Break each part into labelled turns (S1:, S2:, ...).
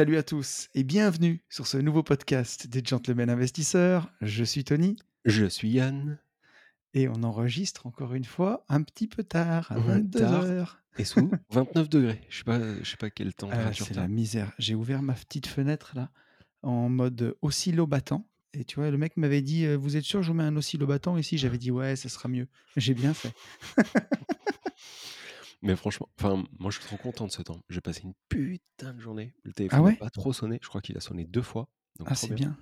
S1: Salut à tous et bienvenue sur ce nouveau podcast des Gentlemen Investisseurs. Je suis Tony
S2: Je suis Yann.
S1: et on enregistre encore une fois un petit peu tard, à
S2: Ouais,
S1: 22
S2: tard.
S1: heures.
S2: Et sous 29 degrés. Je sais pas, je sais pas quelle
S1: Ah,
S2: température
S1: c'est la misère. J'ai ouvert ma petite fenêtre là en mode oscillo-battant. Et tu vois, le mec m'avait dit euh, Vous êtes sûr, je vous mets un oscillo-battant ici J'avais dit Ouais, ça sera mieux. J'ai bien fait.
S2: Mais franchement, enfin, moi je suis trop content de ce temps. J'ai passé une putain de journée. Le téléphone
S1: Ah
S2: n'a
S1: ouais?
S2: pas trop sonné. Je crois qu'il a sonné deux fois. Donc
S1: Ah,
S2: trop
S1: c'est
S2: bien.
S1: bien.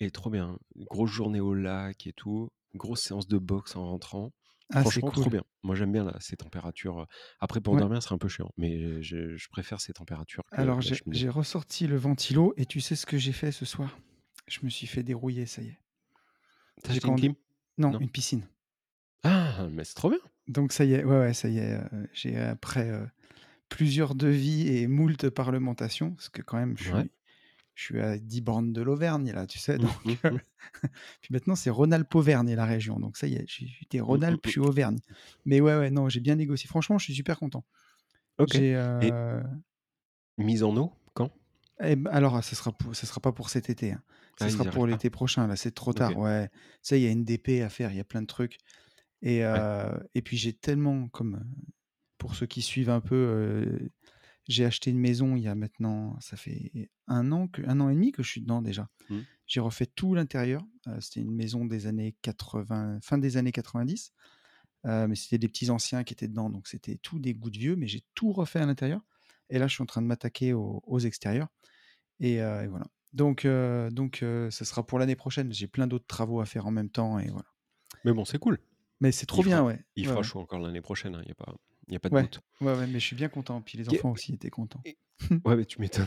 S2: Et trop bien. Grosse journée au lac et tout. Grosse séance de boxe en rentrant.
S1: Ah, c'est
S2: Franchement, trop
S1: cool.
S2: bien. Moi j'aime bien là, ces températures. Après, pour
S1: Ouais.
S2: dormir, c'est un peu chiant. Mais je, je préfère ces températures
S1: Alors, j'ai ressorti le ventilo et tu sais ce que j'ai fait ce soir? Je me suis fait dérouiller, ça y est.
S2: T'as acheté une clim?
S1: Non,
S2: Non.
S1: une piscine.
S2: Ah, mais c'est trop bien.
S1: Donc ça y est, ouais, ouais, ça y est. euh, j'ai après euh, plusieurs devis et moult parlementations, parce que quand même, je suis,
S2: Ouais.
S1: je suis à 10 bornes de l'Auvergne, là, tu sais.
S2: Mm,
S1: Donc,
S2: mm,
S1: euh, puis maintenant, c'est Rhône-Alpes-Auvergne, la région. Donc ça y est, j'ai été
S2: Mm, mm,
S1: Rhône-Alpes, suis Auvergne. Mais ouais, ouais, non, j'ai bien négocié. Franchement, je suis super content.
S2: Ok. Et mise en eau quand?
S1: Eh ben, alors, ça sera, pour- ça sera pas pour cet été. hein. Ça
S2: Ah,
S1: sera pour l'été prochain. Là, c'est trop tard. Ouais. Ça, il y a une DP à faire. Il y a plein de trucs. Et,
S2: Ouais.
S1: et puis, j'ai tellement, comme pour ceux qui suivent un peu, j'ai acheté une maison il y a maintenant, ça fait un an, que, un an et demi que je suis dedans déjà.
S2: Mm.
S1: J'ai refait tout l'intérieur. Euh, c'était une maison des années 80, fin des années 90. Euh, mais c'était des petits anciens qui étaient dedans. Donc, c'était tout des goûts de vieux. Mais j'ai tout refait à l'intérieur. Et là, je suis en train de m'attaquer aux, aux extérieurs. Et, euh, et voilà. Donc, donc ça sera pour l'année prochaine. J'ai plein d'autres travaux à faire en même temps. Et voilà.
S2: Mais bon, c'est cool.
S1: Mais c'est trop
S2: Il
S1: bien,
S2: fera,
S1: ouais.
S2: il fera
S1: ouais.
S2: chaud encore l'année prochaine, il n'y a, pas- y a pas de doute.
S1: ouais, ouais, mais je suis bien content. Puis les enfants aussi étaient contents.
S2: Et- Ouais, mais tu m'étonnes.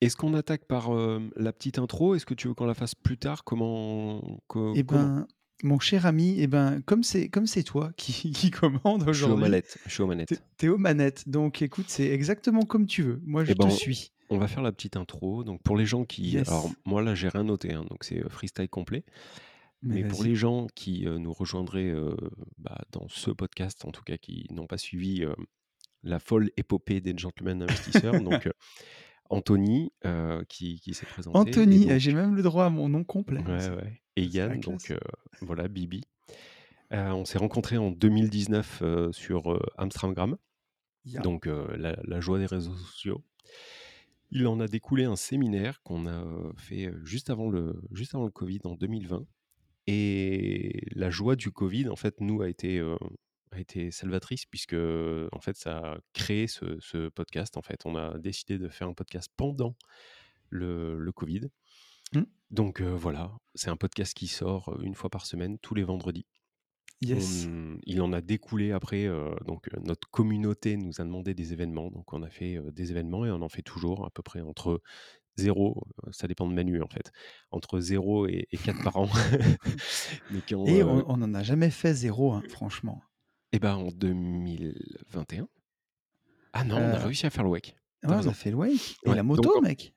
S2: Est-ce qu'on attaque par euh, la petite intro? Est-ce que tu veux qu'on la fasse plus tard? Comment, co-
S1: Eh
S2: comment?
S1: ben, mon cher ami, eh ben, comme c'est comme c'est toi qui, qui commande
S2: Je suis aux
S1: aujourd'hui,
S2: manettes. Je suis aux
S1: t'es
S2: manettes.
S1: t'es aux manettes. Donc écoute, c'est exactement comme tu veux. Moi, je
S2: Eh ben,
S1: te
S2: on-
S1: suis.
S2: On va faire la petite intro. Donc pour les gens qui,
S1: Yes.
S2: alors moi là j'ai rien noté, hein, donc c'est euh, freestyle complet.
S1: Mais
S2: Mais pour les gens qui euh, nous rejoindraient euh, bah, dans ce podcast, en tout cas qui n'ont pas suivi euh, la folle épopée des gentlemen investisseurs, donc Anthony qui, qui s'est présenté.
S1: Anthony,
S2: donc-
S1: eh, j'ai même le droit à mon nom complet.
S2: Ouais. Et Yann, donc voilà, Bibi. On s'est rencontrés en 2019 euh, sur Amstramgram, donc la, la joie des réseaux sociaux. Il en a découlé un séminaire qu'on a fait juste avant, le, juste avant le Covid en 2020. Et la joie du Covid, en fait, nous, a été, euh, a été salvatrice puisque, en fait, ça a créé ce, ce podcast. En fait, on a décidé de faire un podcast pendant le, le Covid.
S1: Mm.
S2: Donc euh, voilà, c'est un podcast qui sort euh, une fois par semaine, tous les vendredis.
S1: Yes.
S2: On- il en a découlé après, euh, donc euh, notre communauté nous a demandé des événements, donc on a fait euh, des événements et on en fait toujours à peu près entre 0, ça dépend de Manu en fait, entre 0 et, 4 par an. Mais
S1: Et
S2: euh,
S1: on n'en a jamais fait zéro, hein, franchement.
S2: eh ben, en 2021, ah non, on a
S1: Euh,
S2: réussi à faire le
S1: Ouais, on a fait le wake. Et
S2: Ouais,
S1: la moto, mec.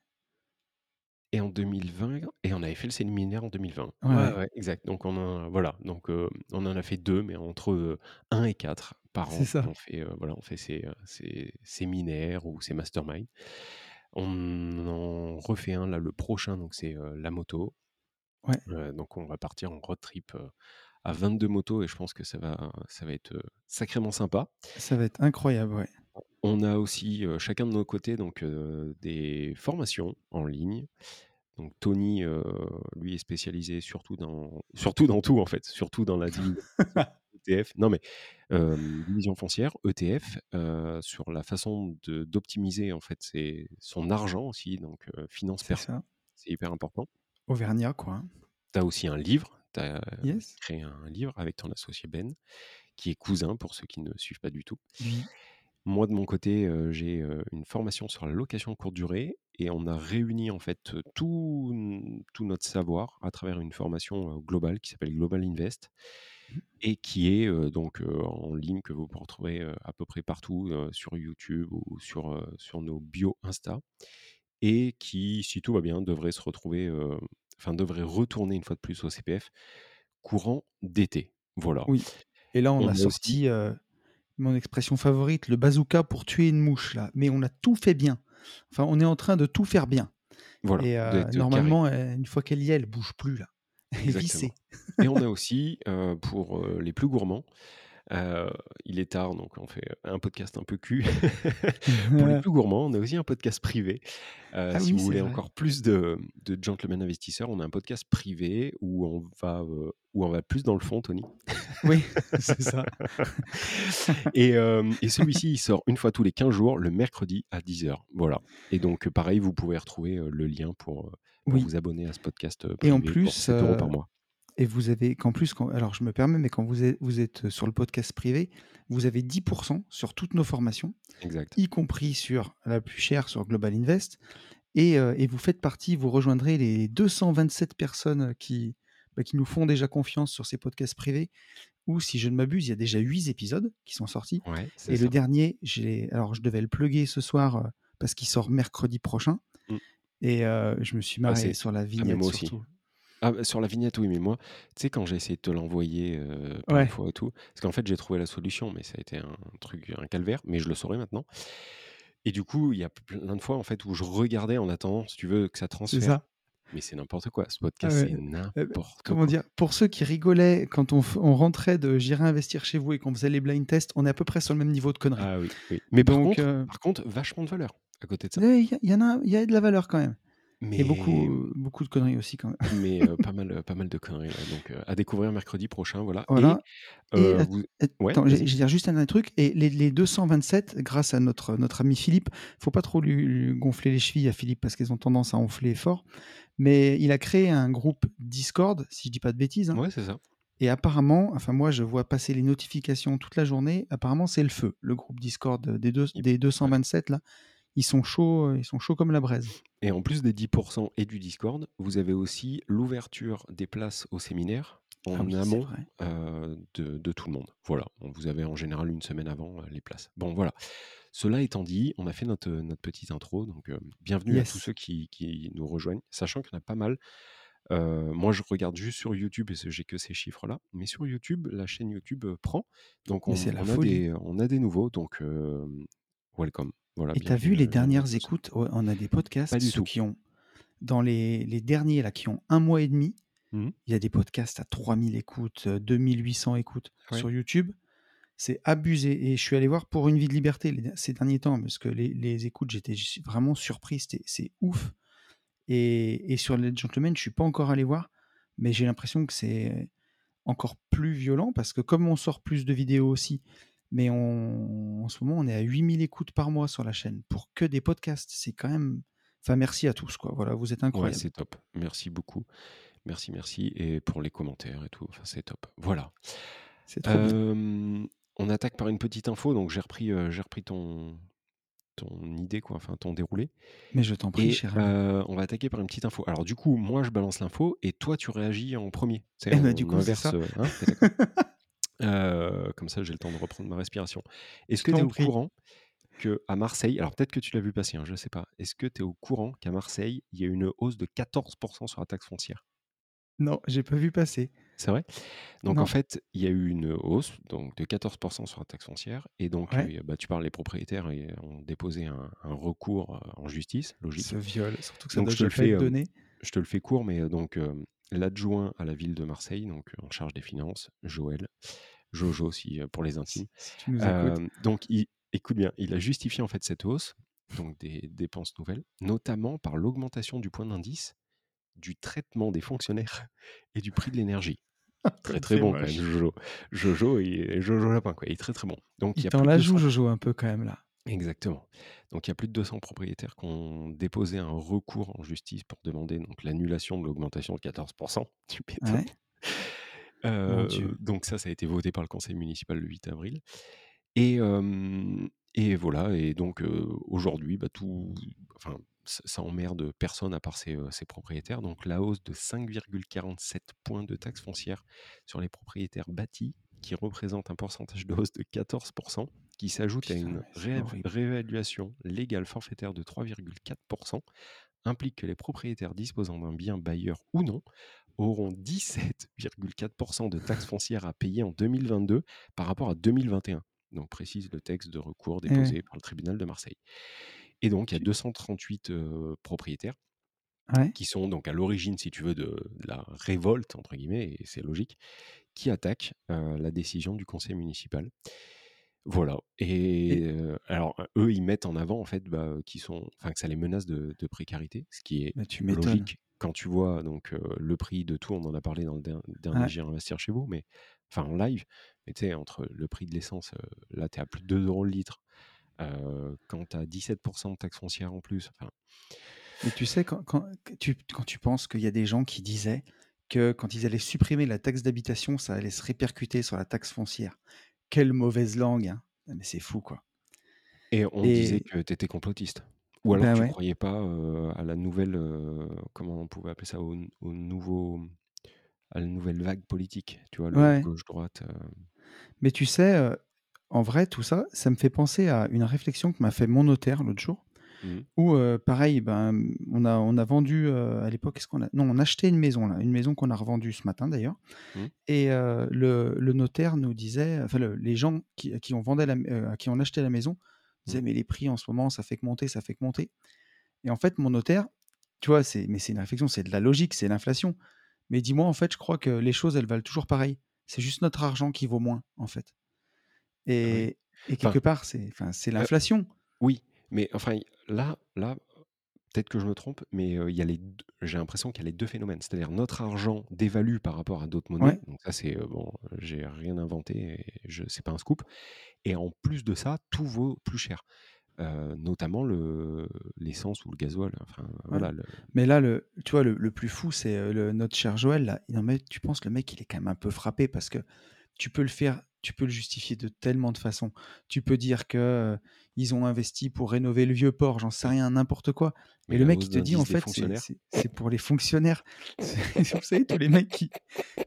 S2: Et en 2020, et on avait fait le séminaire en 2020.
S1: Ouais, ouais.
S2: ouais, exact. Donc on a, voilà, donc euh, on en a fait deux, mais entre 1 et 4 par
S1: C'est
S2: an.
S1: ça.
S2: On fait, euh, voilà, on fait ces, euh, ces séminaires ou ces masterminds. On en refait un là le prochain, donc c'est euh, la moto.
S1: Ouais.
S2: Euh, donc on va partir en road trip euh, à 22 motos et je pense que ça va, ça va être sacrément sympa.
S1: Ça va être incroyable, ouais.
S2: On a aussi chacun de nos côtés donc des formations en ligne. Donc Tony, lui, est spécialisé surtout dans, surtout dans tout en fait, surtout dans la division ETF. Non mais euh, division foncière, ETF, euh, sur la façon d'optimiser en fait son argent aussi, donc euh, finance
S1: C'est
S2: perso,
S1: ça.
S2: c'est hyper important.
S1: Auvergnat, quoi.
S2: Tu as aussi un livre, tu as
S1: Yes.
S2: créé un livre avec ton associé Ben, qui est cousin pour ceux qui ne suivent pas du tout.
S1: Oui.
S2: Moi, de mon côté, j'ai une formation sur la location courte durée et on a réuni en fait tout, tout notre savoir à travers une formation globale qui s'appelle Global Invest. Et qui est euh, donc euh, en ligne que vous pourrez retrouver euh, à peu près partout sur YouTube ou sur, sur nos bio Insta et qui, si tout va bien, devrait se retrouver, enfin devrait retourner une fois de plus au CPF courant d'été. Voilà.
S1: Oui. Et là, on,
S2: On
S1: a sorti mon expression favorite, le bazooka pour tuer une mouche, là. Mais on a tout fait bien. Enfin, on est en train de tout faire bien.
S2: voilà,
S1: Et
S2: carré.
S1: normalement, une fois qu'elle y est, elle bouge plus, là.
S2: Exactement. Et on a aussi, euh, pour euh, les plus gourmands, euh, il est tard, donc on fait un podcast un peu cul. pour les plus gourmands, on a aussi un podcast privé.
S1: Ah
S2: si
S1: oui,
S2: vous voulez
S1: vrai.
S2: encore plus de, de gentlemen investisseurs, on a un podcast privé où on va, où on va plus dans le fond, Tony.
S1: Oui, c'est ça.
S2: Et, et celui-ci, il sort une fois tous les 15 jours, le mercredi à 10h. Voilà. Et donc, pareil, vous pouvez retrouver le lien pour, pour
S1: Oui.
S2: vous abonner à ce podcast euh,
S1: Et en
S2: pour
S1: plus,
S2: 7 euros par
S1: euh,
S2: mois.
S1: et vous avez, qu'en plus, quand, alors je me permets, mais quand vous êtes, vous êtes sur le podcast privé, vous avez 10% sur toutes nos formations,
S2: Exact.
S1: y compris sur la plus chère, sur Global Invest. Et, euh, et vous faites partie, vous rejoindrez les 227 personnes qui, bah, qui nous font déjà confiance sur ces podcasts privés, où, si je ne m'abuse, il y a déjà 8 épisodes qui sont sortis.
S2: Ouais,
S1: Et le dernier, alors je devais le plugger ce soir euh, parce qu'il sort mercredi prochain.
S2: Mm.
S1: Et je me suis
S2: Ah,
S1: marré sur la
S2: Ah, mais
S1: vignette
S2: moi aussi. Ah, bah, sur la vignette, oui, mais moi, tu sais, quand j'ai essayé de te l'envoyer euh,
S1: Ouais,
S2: fois et tout, parce qu'en fait, j'ai trouvé la solution, mais ça a été un truc, un calvaire, mais je le saurai maintenant. Et du coup, il y a plein de fois, en fait, où je regardais en attendant, si tu veux, que ça
S1: c'est
S2: transfère.
S1: ça.
S2: Mais c'est n'importe quoi. Ce
S1: Ah
S2: podcast,
S1: ouais.
S2: c'est
S1: Euh,
S2: n'importe
S1: comment
S2: quoi.
S1: dire Pour ceux qui rigolaient quand on, on rentrait de J'irai investir chez vous et qu'on faisait les blind tests, on est à peu près sur le même niveau de conneries.
S2: Ah oui, oui. Mais par contre,
S1: euh,
S2: par contre, vachement de valeur à côté de ça.
S1: il y, y en a, il y a de la valeur quand même. Et beaucoup, euh, beaucoup de conneries aussi quand même.
S2: mais euh, pas mal, pas mal de conneries. là. Donc, euh, à découvrir mercredi prochain, voilà.
S1: Voilà. Et
S2: euh, vous... Ouais,
S1: attends, je vais dire juste un dernier truc. Et les, les 227, grâce à notre, notre ami Philippe, faut pas trop lui, lui gonfler les chevilles à Philippe parce qu'ils ont tendance à enfler fort. Mais il a créé un groupe Discord, si je dis pas de bêtises. hein.
S2: Ouais, c'est ça.
S1: Et apparemment, enfin moi je vois passer les notifications toute la journée. Apparemment c'est le feu, le groupe Discord des, deux, des
S2: ouais.
S1: 227 là. Ils sont chauds, euh, ils sont chauds comme la braise.
S2: Et en plus des 10% et du Discord, vous avez aussi l'ouverture des places au séminaire
S1: Ah
S2: en
S1: oui, c'est
S2: amont euh, de, de tout le monde. Voilà, vous avez en général une semaine avant euh, les places. Bon, voilà. Cela étant dit, on a fait notre, notre petite intro, donc euh, bienvenue à tous ceux qui, qui nous rejoignent, sachant qu'il y en a pas mal. Euh, moi, je regarde juste sur YouTube et j'ai que ces chiffres-là. Mais sur YouTube, la chaîne YouTube euh, prend. Donc, on, on a des, on a des nouveaux. Donc, euh, welcome. Voilà,
S1: Et t'as vu
S2: bienvenue,
S1: les
S2: euh,
S1: dernières écoutes? On a des
S2: Pas
S1: podcasts,
S2: du
S1: ceux
S2: tout.
S1: qui ont, dans les, les derniers là, qui ont un mois et demi,
S2: Mhm.
S1: il y a des podcasts à 3000 écoutes, euh, 2800 écoutes
S2: Ouais.
S1: sur YouTube. C'est abusé. Et je suis allé voir pour Une vie de liberté les- ces derniers temps, parce que les, les écoutes, j'étais vraiment surpris. C'est ouf. Et, et sur les Gentlemen, je suis pas encore allé voir, mais j'ai l'impression que c'est encore plus violent, parce que comme on sort plus de vidéos aussi, mais on, en ce moment, on est à 8000 écoutes par mois sur la chaîne, pour que des podcasts. C'est quand même... Enfin, merci à tous, quoi. Voilà, vous êtes
S2: Ouais,
S1: incroyables.
S2: c'est top. Merci beaucoup. Merci, merci. Et pour les commentaires et tout. Enfin, c'est top. Voilà.
S1: C'est trop bien.
S2: On attaque par une petite info. Donc, j'ai repris, euh, j'ai repris ton, ton idée, quoi. Enfin, ton déroulé.
S1: Mais je t'en prie, cher
S2: euh, on va attaquer par une petite info. Alors, du coup, moi, je balance l'info et toi, tu réagis en premier.
S1: Eh ben, du
S2: on
S1: coup, c'est
S2: inverse.
S1: ça.
S2: hein, Euh, comme ça, j'ai le temps de reprendre ma respiration. Est-ce que tu es au
S1: prie.
S2: courant que à Marseille, alors peut-être que tu l'as vu passer, hein, je ne sais pas. Est-ce que tu es au courant qu'à Marseille, il y a une hausse de 14% sur la taxe foncière?
S1: Non, j'ai pas vu passer.
S2: C'est vrai? Donc en fait, il y a eu une hausse donc de 14% sur la taxe foncière. Et donc,
S1: Ouais.
S2: euh, bah, tu parles, les propriétaires et ont déposé un, un recours euh, en justice, logique.
S1: Ce viol, surtout que ça
S2: Donc
S1: doit
S2: je te le fais, euh,
S1: donné.
S2: je te le fais court, mais donc l'adjoint à la ville de Marseille, donc euh, en charge des finances, Joël, Jojo aussi euh, pour les intimes.
S1: Si, tu nous
S2: donc, il, écoute bien, il a justifié en fait cette hausse, donc des dépenses nouvelles, notamment par l'augmentation du point d'indice, du traitement des fonctionnaires et du prix de l'énergie. Très
S1: Comme
S2: très
S1: c'est
S2: bon quand même. Jojo. Jojo et Jojo Lapin, quoi. Il est très très bon. Donc il
S1: Il
S2: y a
S1: t'en la joue,
S2: 200
S1: Jojo, un peu quand même là.
S2: Exactement. Donc il y a plus de 200 propriétaires qui ont déposé un recours en justice pour demander donc l'annulation de l'augmentation de 14%. Tu.
S1: Ouais. Dieu.
S2: donc ça, ça a été voté par le conseil municipal le 8 avril et voilà et donc aujourd'hui, bah, tout enfin, ça emmerde personne à part ses, ses propriétaires. Donc la hausse de 5,47 points de taxe foncière sur les propriétaires bâtis, qui représente un pourcentage de hausse de 14 qui s'ajoute à une réévaluation légale forfaitaire de 3,4% implique que les propriétaires disposant d'un bien bailleur ou non auront 17,4% de taxes foncières à payer en 2022 par rapport à 2021. Donc précise le texte de recours
S1: Eh ouais.
S2: déposé par le tribunal de Marseille. Et donc il y a
S1: Tu
S2: 238, heu, propriétaires
S1: Ouais.
S2: qui sont donc à l'origine, si tu veux, de de la «révolte» entre guillemets et c'est logique, qui attaquent, heu, la décision du conseil municipal. Voilà et alors, eux, ils mettent en avant en fait, bah, qu'ils sont enfin que ça les menace de de précarité, ce qui est
S1: bah, tu
S2: logique quand tu vois donc le prix de tout. On en a parlé dans le der dernier
S1: Ouais.
S2: J'irai investir chez vous, mais enfin en live, mais tu sais entre le prix de l'essence, là tu es à plus de 2 € le litre, quand tu as 17 de taxes foncières en plus, enfin
S1: Mais tu sais, quand tu quand tu penses qu'il y a des gens qui disaient que quand ils allaient supprimer la taxe d'habitation, ça allait se répercuter sur la taxe foncière. Quelle mauvaise langue, hein! Mais c'est fou, quoi.
S2: et on disait que tu étais complotiste ou alors
S1: bah,
S2: tu
S1: ouais.
S2: croyais pas, à la nouvelle, comment on pouvait appeler ça? Au nouveau à la nouvelle vague politique, tu vois? Le
S1: Ouais.
S2: gauche-droite,
S1: Mais tu sais, en vrai, tout ça, ça me fait penser à une réflexion que m'a fait mon notaire l'autre jour,
S2: mmh
S1: où, heu, pareil, ben, on a on a vendu, heu, à l'époque, qu'est-ce qu'on a non, on a acheté une maison là, une maison qu'on a revendue ce matin d'ailleurs
S2: Mmh.
S1: et heu, le le notaire nous disait, enfin le les gens qui à qui on vendait la à qui on achetait la maison
S2: Mmh.
S1: disaient: «Mais les prix en ce moment, ça fait que monter, ça fait que monter» et en fait, mon notaire, tu vois, c'est mais c'est une réflexion, c'est de la logique, c'est l'inflation. Mais dis-moi, en fait, je crois que les choses, elles valent toujours pareil. C'est juste notre argent qui vaut moins, en fait
S2: Ouais.
S1: et et quelque
S2: Enfin,
S1: part, c'est c'est l'inflation.
S2: oui, mais enfin, là là, peut-être que je me trompe, mais il y a les 2 j'ai l'impression qu'il y a les 2 phénomènes. C'est-à-dire notre argent dévalue par rapport à d'autres monnaies,
S1: Ouais,
S2: donc ça c'est, bon, j'ai rien inventé et je c'est pas un scoop et en plus de ça, tout vaut plus cher, notamment le l'essence ou le gasoil, enfin
S1: ouais.
S2: voilà le
S1: Mais là, le tu vois, le le plus fou, c'est, le notre cher Joël là, non mais tu penses le mec, il est quand même un peu frappé parce que tu peux le faire tu peux le justifier de tellement de façons. Tu peux dire que, ils ont investi pour rénover le vieux port, j'en sais rien, n'importe quoi.
S2: mais
S1: Et le mec, il te dit en fait, c'est pour les fonctionnaires. C'est vous savez, tous les mecs qui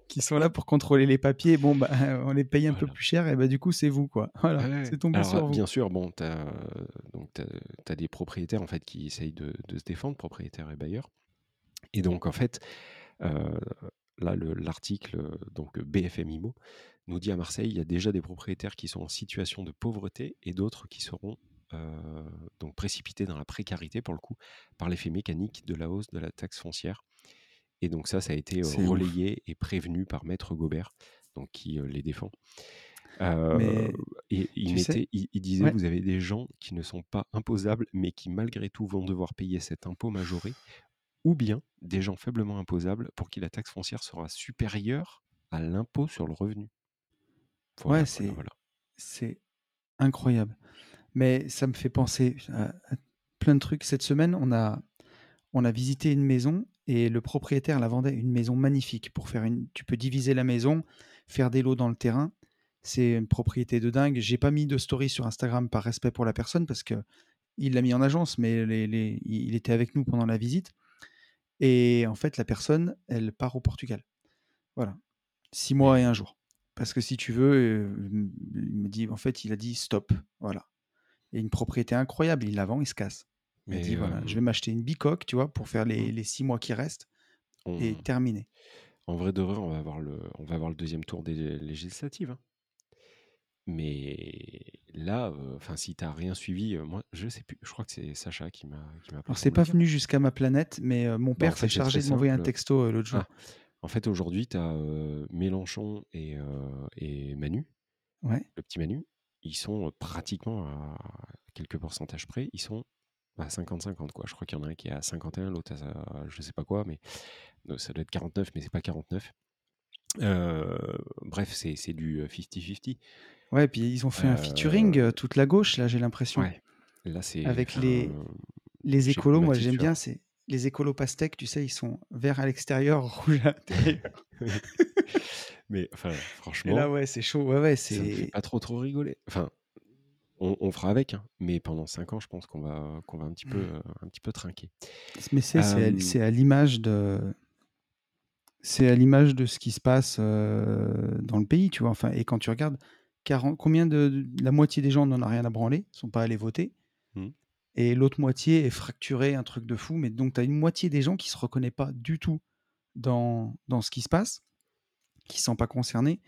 S1: qui sont là pour contrôler les papiers, bon, bah, on les paye un peu plus cher et bah, du coup, c'est vous, quoi. Voilà,
S2: Ouais, ouais.
S1: c'est tombé
S2: Alors,
S1: sur vous.
S2: bien sûr, bon, tu as, donc tu as des propriétaires, en fait, qui essayent de de se défendre, propriétaires et bailleurs et donc en fait, là, le l'article, donc BFM IMO nous dit: «À Marseille, il y a déjà des propriétaires qui sont en situation de pauvreté et d'autres qui seront, heu, donc précipités dans la précarité, pour le coup, par l'effet mécanique de la hausse de la taxe foncière» et donc ça, ça a été,
S1: ouf.
S2: relayé et prévenu par Maître Gobert, donc qui, heu, les défend. Heu
S1: Mais
S2: et il
S1: tu sais
S2: mettait il il disait:
S1: ouais,
S2: «Vous avez des gens qui ne sont pas imposables, mais qui malgré tout vont devoir payer cet impôt majoré, ou bien des gens faiblement imposables pour qui la taxe foncière sera supérieure à l'impôt sur le revenu».
S1: Ouais,
S2: Voilà,
S1: c'est
S2: voilà.
S1: incroyable. Mais ça me fait penser à plein de trucs. Cette semaine, on a on a visité une maison et le propriétaire la vendait, une maison magnifique pour faire une tu peux diviser la maison, faire des lots dans le terrain. C'est une propriété de dingue. J'ai pas mis de story sur Instagram par respect pour la personne parce qu'il l'a mis en agence, mais les les il était avec nous pendant la visite et en fait, la personne, elle part au Portugal. Voilà, 6 mois et un jour. Parce que si tu veux, il me dit en fait, il a dit: «Stop», voilà et une propriété incroyable, il la vend, il se casse. Il a
S2: mais
S1: dit: «Voilà, je vais m'acheter une bicoque», tu vois? Pour faire
S2: mmh,
S1: les les 6 mois qui restent et terminé.
S2: en vrai de vrai, on va avoir le on va avoir le deuxième tour des législatives, hein. Mais là, enfin, si tu as rien suivi, moi, je sais plus, je crois que c'est Sacha qui m'a qui m'a
S1: Alors c'est pas venu jusqu'à ma planète, mais mon
S2: Bah,
S1: père s'est chargé de m'envoyer un texto, l'autre
S2: ah,
S1: jour.
S2: En fait, aujourd'hui, tu as, Mélenchon et Manu,
S1: Ouais.
S2: le petit Manu, ils sont, pratiquement à quelques pourcentages près, ils sont à 50-50 quoi. Je crois qu'il y en a un qui est à 51, l'autre à je sais pas quoi, mais ça doit être 49, mais c'est pas 49. Heu, bref, c'est c'est du, heu, 50-50.
S1: Ouais, puis ils ont fait un featuring, toute la gauche là, j'ai l'impression.
S2: ouais, là, c'est
S1: Avec les les écolos, moi j'aime bien, c'est les écolos pastèques, tu sais, ils sont verts à l'extérieur, rouge à l'intérieur.
S2: Mais enfin,
S1: Et là,
S2: franchement,
S1: ouais, c'est chaud. Ouais, ouais,
S2: ça me fait
S1: c'est.
S2: pas trop trop rigoler. Enfin, on, on fera avec, hein, mais pendant 5 ans, je pense qu'on va, qu'on va un petit peu, euh, un petit peu trinquer.
S1: Mais c'est c'est à,
S2: Euh,
S1: c'est à l'image de. C'est à l'image de ce qui se passe euh, dans le pays, tu vois. Enfin, et quand tu regardes, 40, combien de, de- La moitié des gens n'en a rien à branler, sont pas allés voter. Et l'autre moitié est fracturée, un truc de fou. Mais donc, tu as une moitié des gens qui se reconnaissent pas du tout dans, dans ce qui se passe, qui ne sont pas concernés.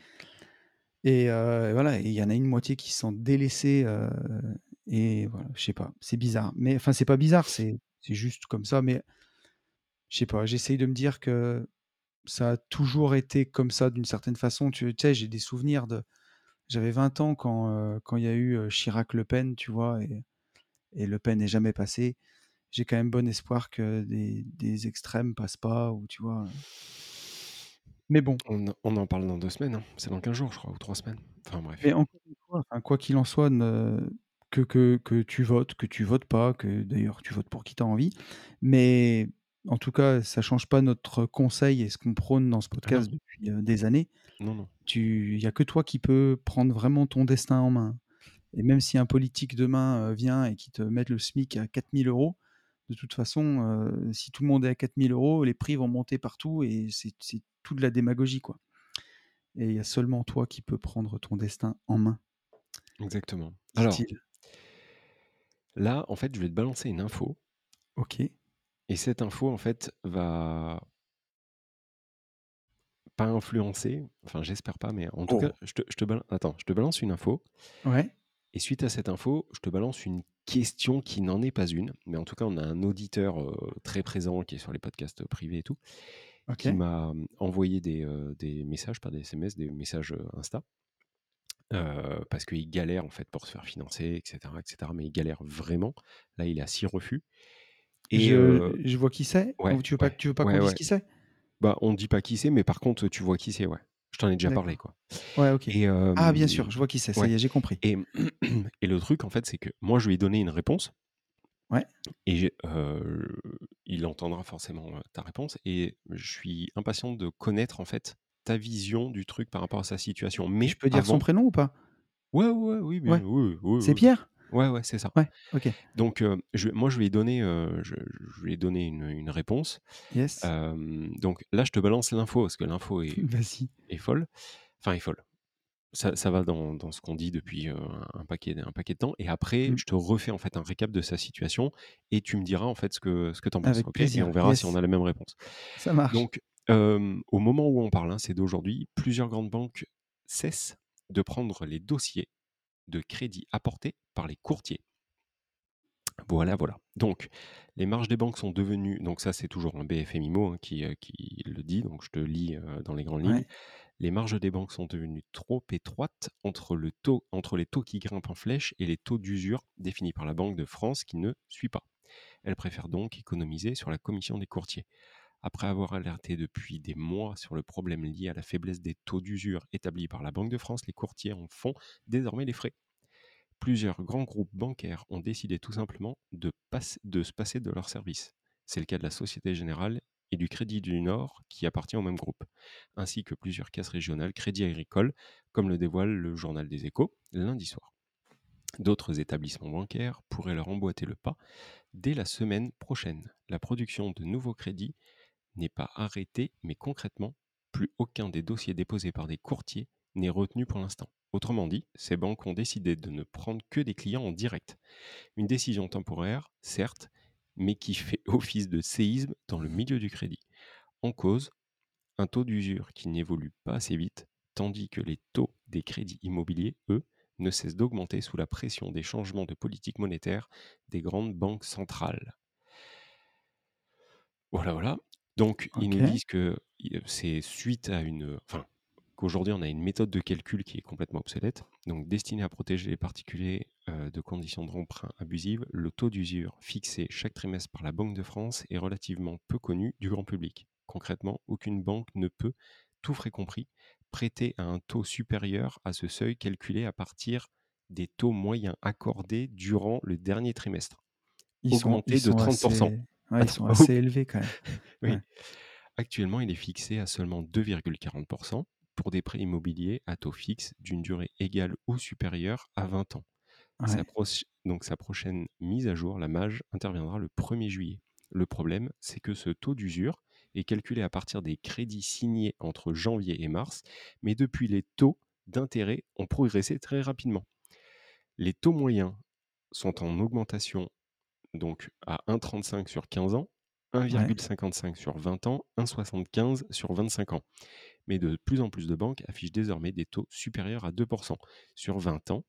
S1: Et euh, voilà, et il y en a une moitié qui se sent délaissée. euh, et voilà, je sais pas, c'est bizarre. Mais enfin, c'est pas bizarre, c'est juste comme ça. Mais je sais pas, j'essaye de me dire que ça a toujours été comme ça d'une certaine façon. Tu, sais, j'ai des souvenirs de. J'avais 20 ans quand euh, quand il y a eu euh, Chirac-Le Pen, tu vois, et Le Pen n'est jamais passé. J'ai quand même bon espoir que des, des extrêmes passent pas, ou tu vois. Mais bon,
S2: on, on en parle dans deux semaines, hein. c'est dans 15 jours, je crois, ou 3 semaines. Enfin bref.
S1: Mais encore une fois, enfin, quoi qu'il en soit, ne- que, que, que tu votes, que tu votes pas, que d'ailleurs tu votes pour qui tu as envie, mais en tout cas, ça change pas notre conseil et ce qu'on prône dans ce podcast depuis euh, des années.
S2: Non, non.
S1: Il n'y a que toi qui peux prendre vraiment ton destin en main. Et même si un politique demain euh, vient et qui te met le SMIC à 4000 euros, de toute façon, euh, si tout le monde est à 4000 euros, les prix vont monter partout et c'est tout de la démagogie. quoi. Et il y a seulement toi qui peux prendre ton destin en main.
S2: Exactement. Alors, là, en fait, je vais te balancer une info.
S1: Ok.
S2: Et cette info, en fait, va pas influencer, enfin j'espère pas, mais en tout
S1: Oh.
S2: cas, je te, je te balance, attends, je te balance une info,
S1: Ouais.
S2: Et suite à cette info, je te balance une question qui n'en est pas une, mais en tout cas, on a un auditeur euh, très présent qui est sur les podcasts privés et tout, qui m'a euh, envoyé des, euh, des messages, pas des SMS, des messages euh, Insta, euh, parce qu'il galère en fait pour se faire financer, etc., etc., mais il galère vraiment. Là, il a six refus. Et
S1: je,
S2: euh,
S1: je vois qui c'est?
S2: ouais,
S1: tu veux pas,
S2: ouais,
S1: tu veux pas
S2: ouais,
S1: qu'on dise qui c'est?
S2: Bah, on ne dit pas qui c'est, mais par contre, tu vois qui c'est, ouais. Je t'en ai déjà parlé, quoi.
S1: Ouais, ok.
S2: Et,
S1: Ah, bien
S2: euh,
S1: sûr, je vois qui c'est. Ça
S2: ouais.
S1: y est, j'ai compris.
S2: Et, et le truc, en fait, c'est que moi, je lui ai donné une réponse.
S1: Ouais.
S2: Et euh, il entendra forcément euh, ta réponse. Et je suis impatient de connaître, en fait, ta vision du truc par rapport à sa situation. Mais
S1: je peux dire son prénom ou pas?
S2: Ouais, ouais, oui, bien,
S1: Ouais.
S2: oui, oui,
S1: C'est
S2: oui.
S1: Pierre?
S2: Ouais, ouais, c'est ça.
S1: Ouais, ok.
S2: Donc, euh, je, moi, je lui ai donné, euh, je, je lui ai donné une, une réponse.
S1: Yes.
S2: Euh, donc là, je te balance l'info, parce que l'info est, est folle. Enfin, est folle. Ça, ça va dans, dans ce qu'on dit depuis un, paquet, un paquet de temps. Et après,
S1: Mm.
S2: je te refais en fait un récap de sa situation et tu me diras en fait ce que, ce que tu en penses.
S1: Avec
S2: ok?
S1: Plaisir,
S2: Et on verra si on a la même réponse.
S1: Ça marche.
S2: Donc, au moment où on parle, hein, c'est d'aujourd'hui, plusieurs grandes banques cessent de prendre les dossiers de crédit apportés par les courtiers. Voilà, voilà. Donc, les marges des banques sont devenues, donc ça c'est toujours un BFM IMO hein, qui, euh, qui le dit, donc je te lis euh, dans les grandes lignes.
S1: Ouais.
S2: Les marges des banques sont devenues trop étroites entre, le taux, entre les taux qui grimpent en flèche et les taux d'usure définis par la Banque de France qui ne suit pas. Elles préfèrent donc économiser sur la commission des courtiers. Après avoir alerté depuis des mois sur le problème lié à la faiblesse des taux d'usure établis par la Banque de France, les courtiers en font désormais les frais. Plusieurs grands groupes bancaires ont décidé tout simplement de, se passer de leurs services. C'est le cas de la Société Générale et du Crédit du Nord qui appartient au même groupe, ainsi que plusieurs caisses régionales Crédit Agricole, comme le dévoile le journal des échos lundi soir. D'autres établissements bancaires pourraient leur emboîter le pas dès la semaine prochaine. La production de nouveaux crédits n'est pas arrêtée, mais concrètement, plus aucun des dossiers déposés par des courtiers n'est retenu pour l'instant. Autrement dit, ces banques ont décidé de ne prendre que des clients en direct. Une décision temporaire, certes, mais qui fait office de séisme dans le milieu du crédit. En cause, un taux d'usure qui n'évolue pas assez vite, tandis que les taux des crédits immobiliers, eux, ne cessent d'augmenter sous la pression des changements de politique monétaire des grandes banques centrales. Voilà, voilà. Donc, ils nous disent que c'est suite à une. Enfin, qu'aujourd'hui, on a une méthode de calcul qui est complètement obsolète, donc destinée à protéger les particuliers euh, de conditions d'emprunt abusives. Le taux d'usure fixé chaque trimestre par la Banque de France est relativement peu connu du grand public. Concrètement, aucune banque ne peut, tout frais compris, prêter à un taux supérieur à ce seuil calculé à partir des taux moyens accordés durant le dernier trimestre,
S1: Ils sont,
S2: augmenté
S1: ils
S2: de
S1: sont
S2: 30%.
S1: assez. Ouais, ils sont assez élevés quand même.
S2: Oui.
S1: Ouais.
S2: Actuellement, il est fixé à seulement 2,40% pour des prêts immobiliers à taux fixe d'une durée égale ou supérieure à 20 ans.
S1: Ouais.
S2: donc sa prochaine mise à jour, la MAJ, interviendra le 1er juillet. Le problème, c'est que ce taux d'usure est calculé à partir des crédits signés entre janvier et mars, mais depuis les taux d'intérêt ont progressé très rapidement. Les taux moyens sont en augmentation donc à 1,35 sur 15 ans,
S1: Ouais.
S2: 1,55 sur 20 ans, 1,75 sur 25 ans. Mais de plus en plus de banques affichent désormais des taux supérieurs à 2% sur 20 ans,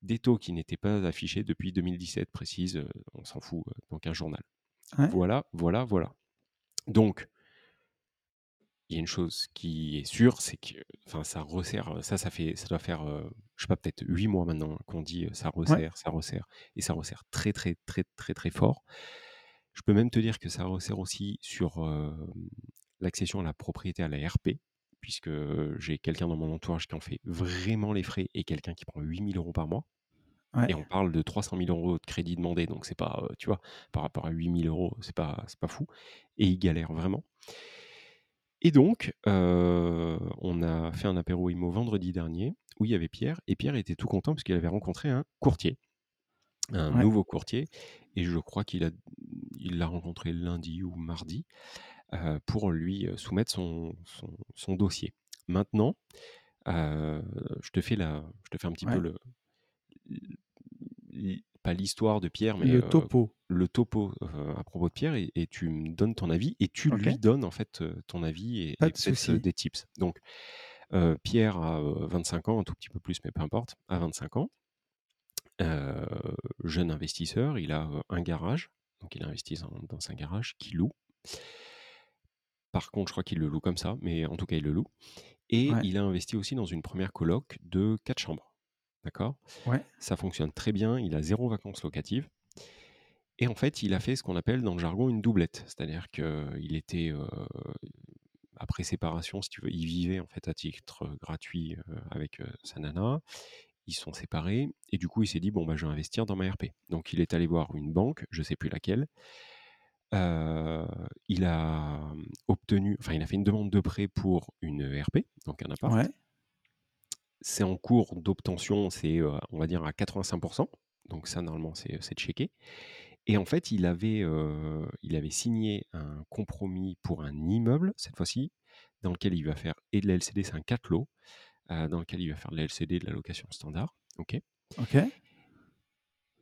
S2: des taux qui n'étaient pas affichés depuis 2017, précise, euh, on s'en fout, euh, donc un journal.
S1: Ouais.
S2: Voilà, voilà, voilà. Donc, il y a une chose qui est sûre, c'est que enfin, ça resserre, ça, ça, fait, ça doit faire, euh, je sais pas, peut-être 8 mois maintenant qu'on dit ça
S1: Ouais.
S2: resserre, ça resserre, et ça resserre très, très, très, très, très fort. Je peux même te dire que ça resserre aussi sur euh, l'accession à la propriété à la RP, puisque j'ai quelqu'un dans mon entourage qui en fait vraiment les frais et quelqu'un qui prend 8000 euros par mois.
S1: Ouais.
S2: Et on parle de 300 000 euros de crédit demandé, donc c'est pas, tu vois, par rapport à 8000 euros, c'est pas, pas fou. Et il galère vraiment. Et donc, euh, on a fait un apéro IMO vendredi dernier où il y avait Pierre, et Pierre était tout content parce qu'il avait rencontré un courtier, un
S1: Ouais.
S2: nouveau courtier, et je crois qu'il a, il l'a rencontré lundi ou mardi euh, pour lui euh, soumettre son, son, son dossier. Maintenant, euh, je te fais la, je te fais un petit peu le, pas l'histoire de Pierre, mais
S1: Le
S2: euh,
S1: topo.
S2: le topo euh, à propos de Pierre, et, et tu me donnes ton avis, et tu lui donnes en fait euh, ton avis et,
S1: de
S2: des tips. Donc, Pierre a euh, 25 ans, un tout petit peu plus, mais peu importe, à 25 ans, euh, jeune investisseur, il a un garage, donc il investit dans, un garage qu'il loue. Par contre, je crois qu'il le loue comme ça, mais en tout cas, il le loue. Et
S1: Ouais.
S2: il a investi aussi dans une première coloc de 4 chambres. D'accord?
S1: Ouais.
S2: Ça fonctionne très bien, il a zéro vacances locatives. Et en fait, il a fait ce qu'on appelle dans le jargon une doublette. C'est-à-dire qu'il était, euh, après séparation, si tu veux, il vivait en fait à titre gratuit euh, avec euh, sa nana. Ils sont séparés. Et du coup, il s'est dit, bon, bah, je vais investir dans ma RP. Donc, il est allé voir une banque, je ne sais plus laquelle. Euh, il a obtenu, enfin, il a fait une demande de prêt pour une RP, donc un appart.
S1: Ouais.
S2: C'est en cours d'obtention, c'est, euh, on va dire, à 85%. Donc ça, normalement, c'est c'est checké. Et en fait, il avait, euh, il avait signé un compromis pour un immeuble, cette fois-ci, dans lequel il va faire, et de la LCD, c'est un 4 lots, euh, dans lequel il va faire de la LCD, de la location standard. ok?
S1: Ok.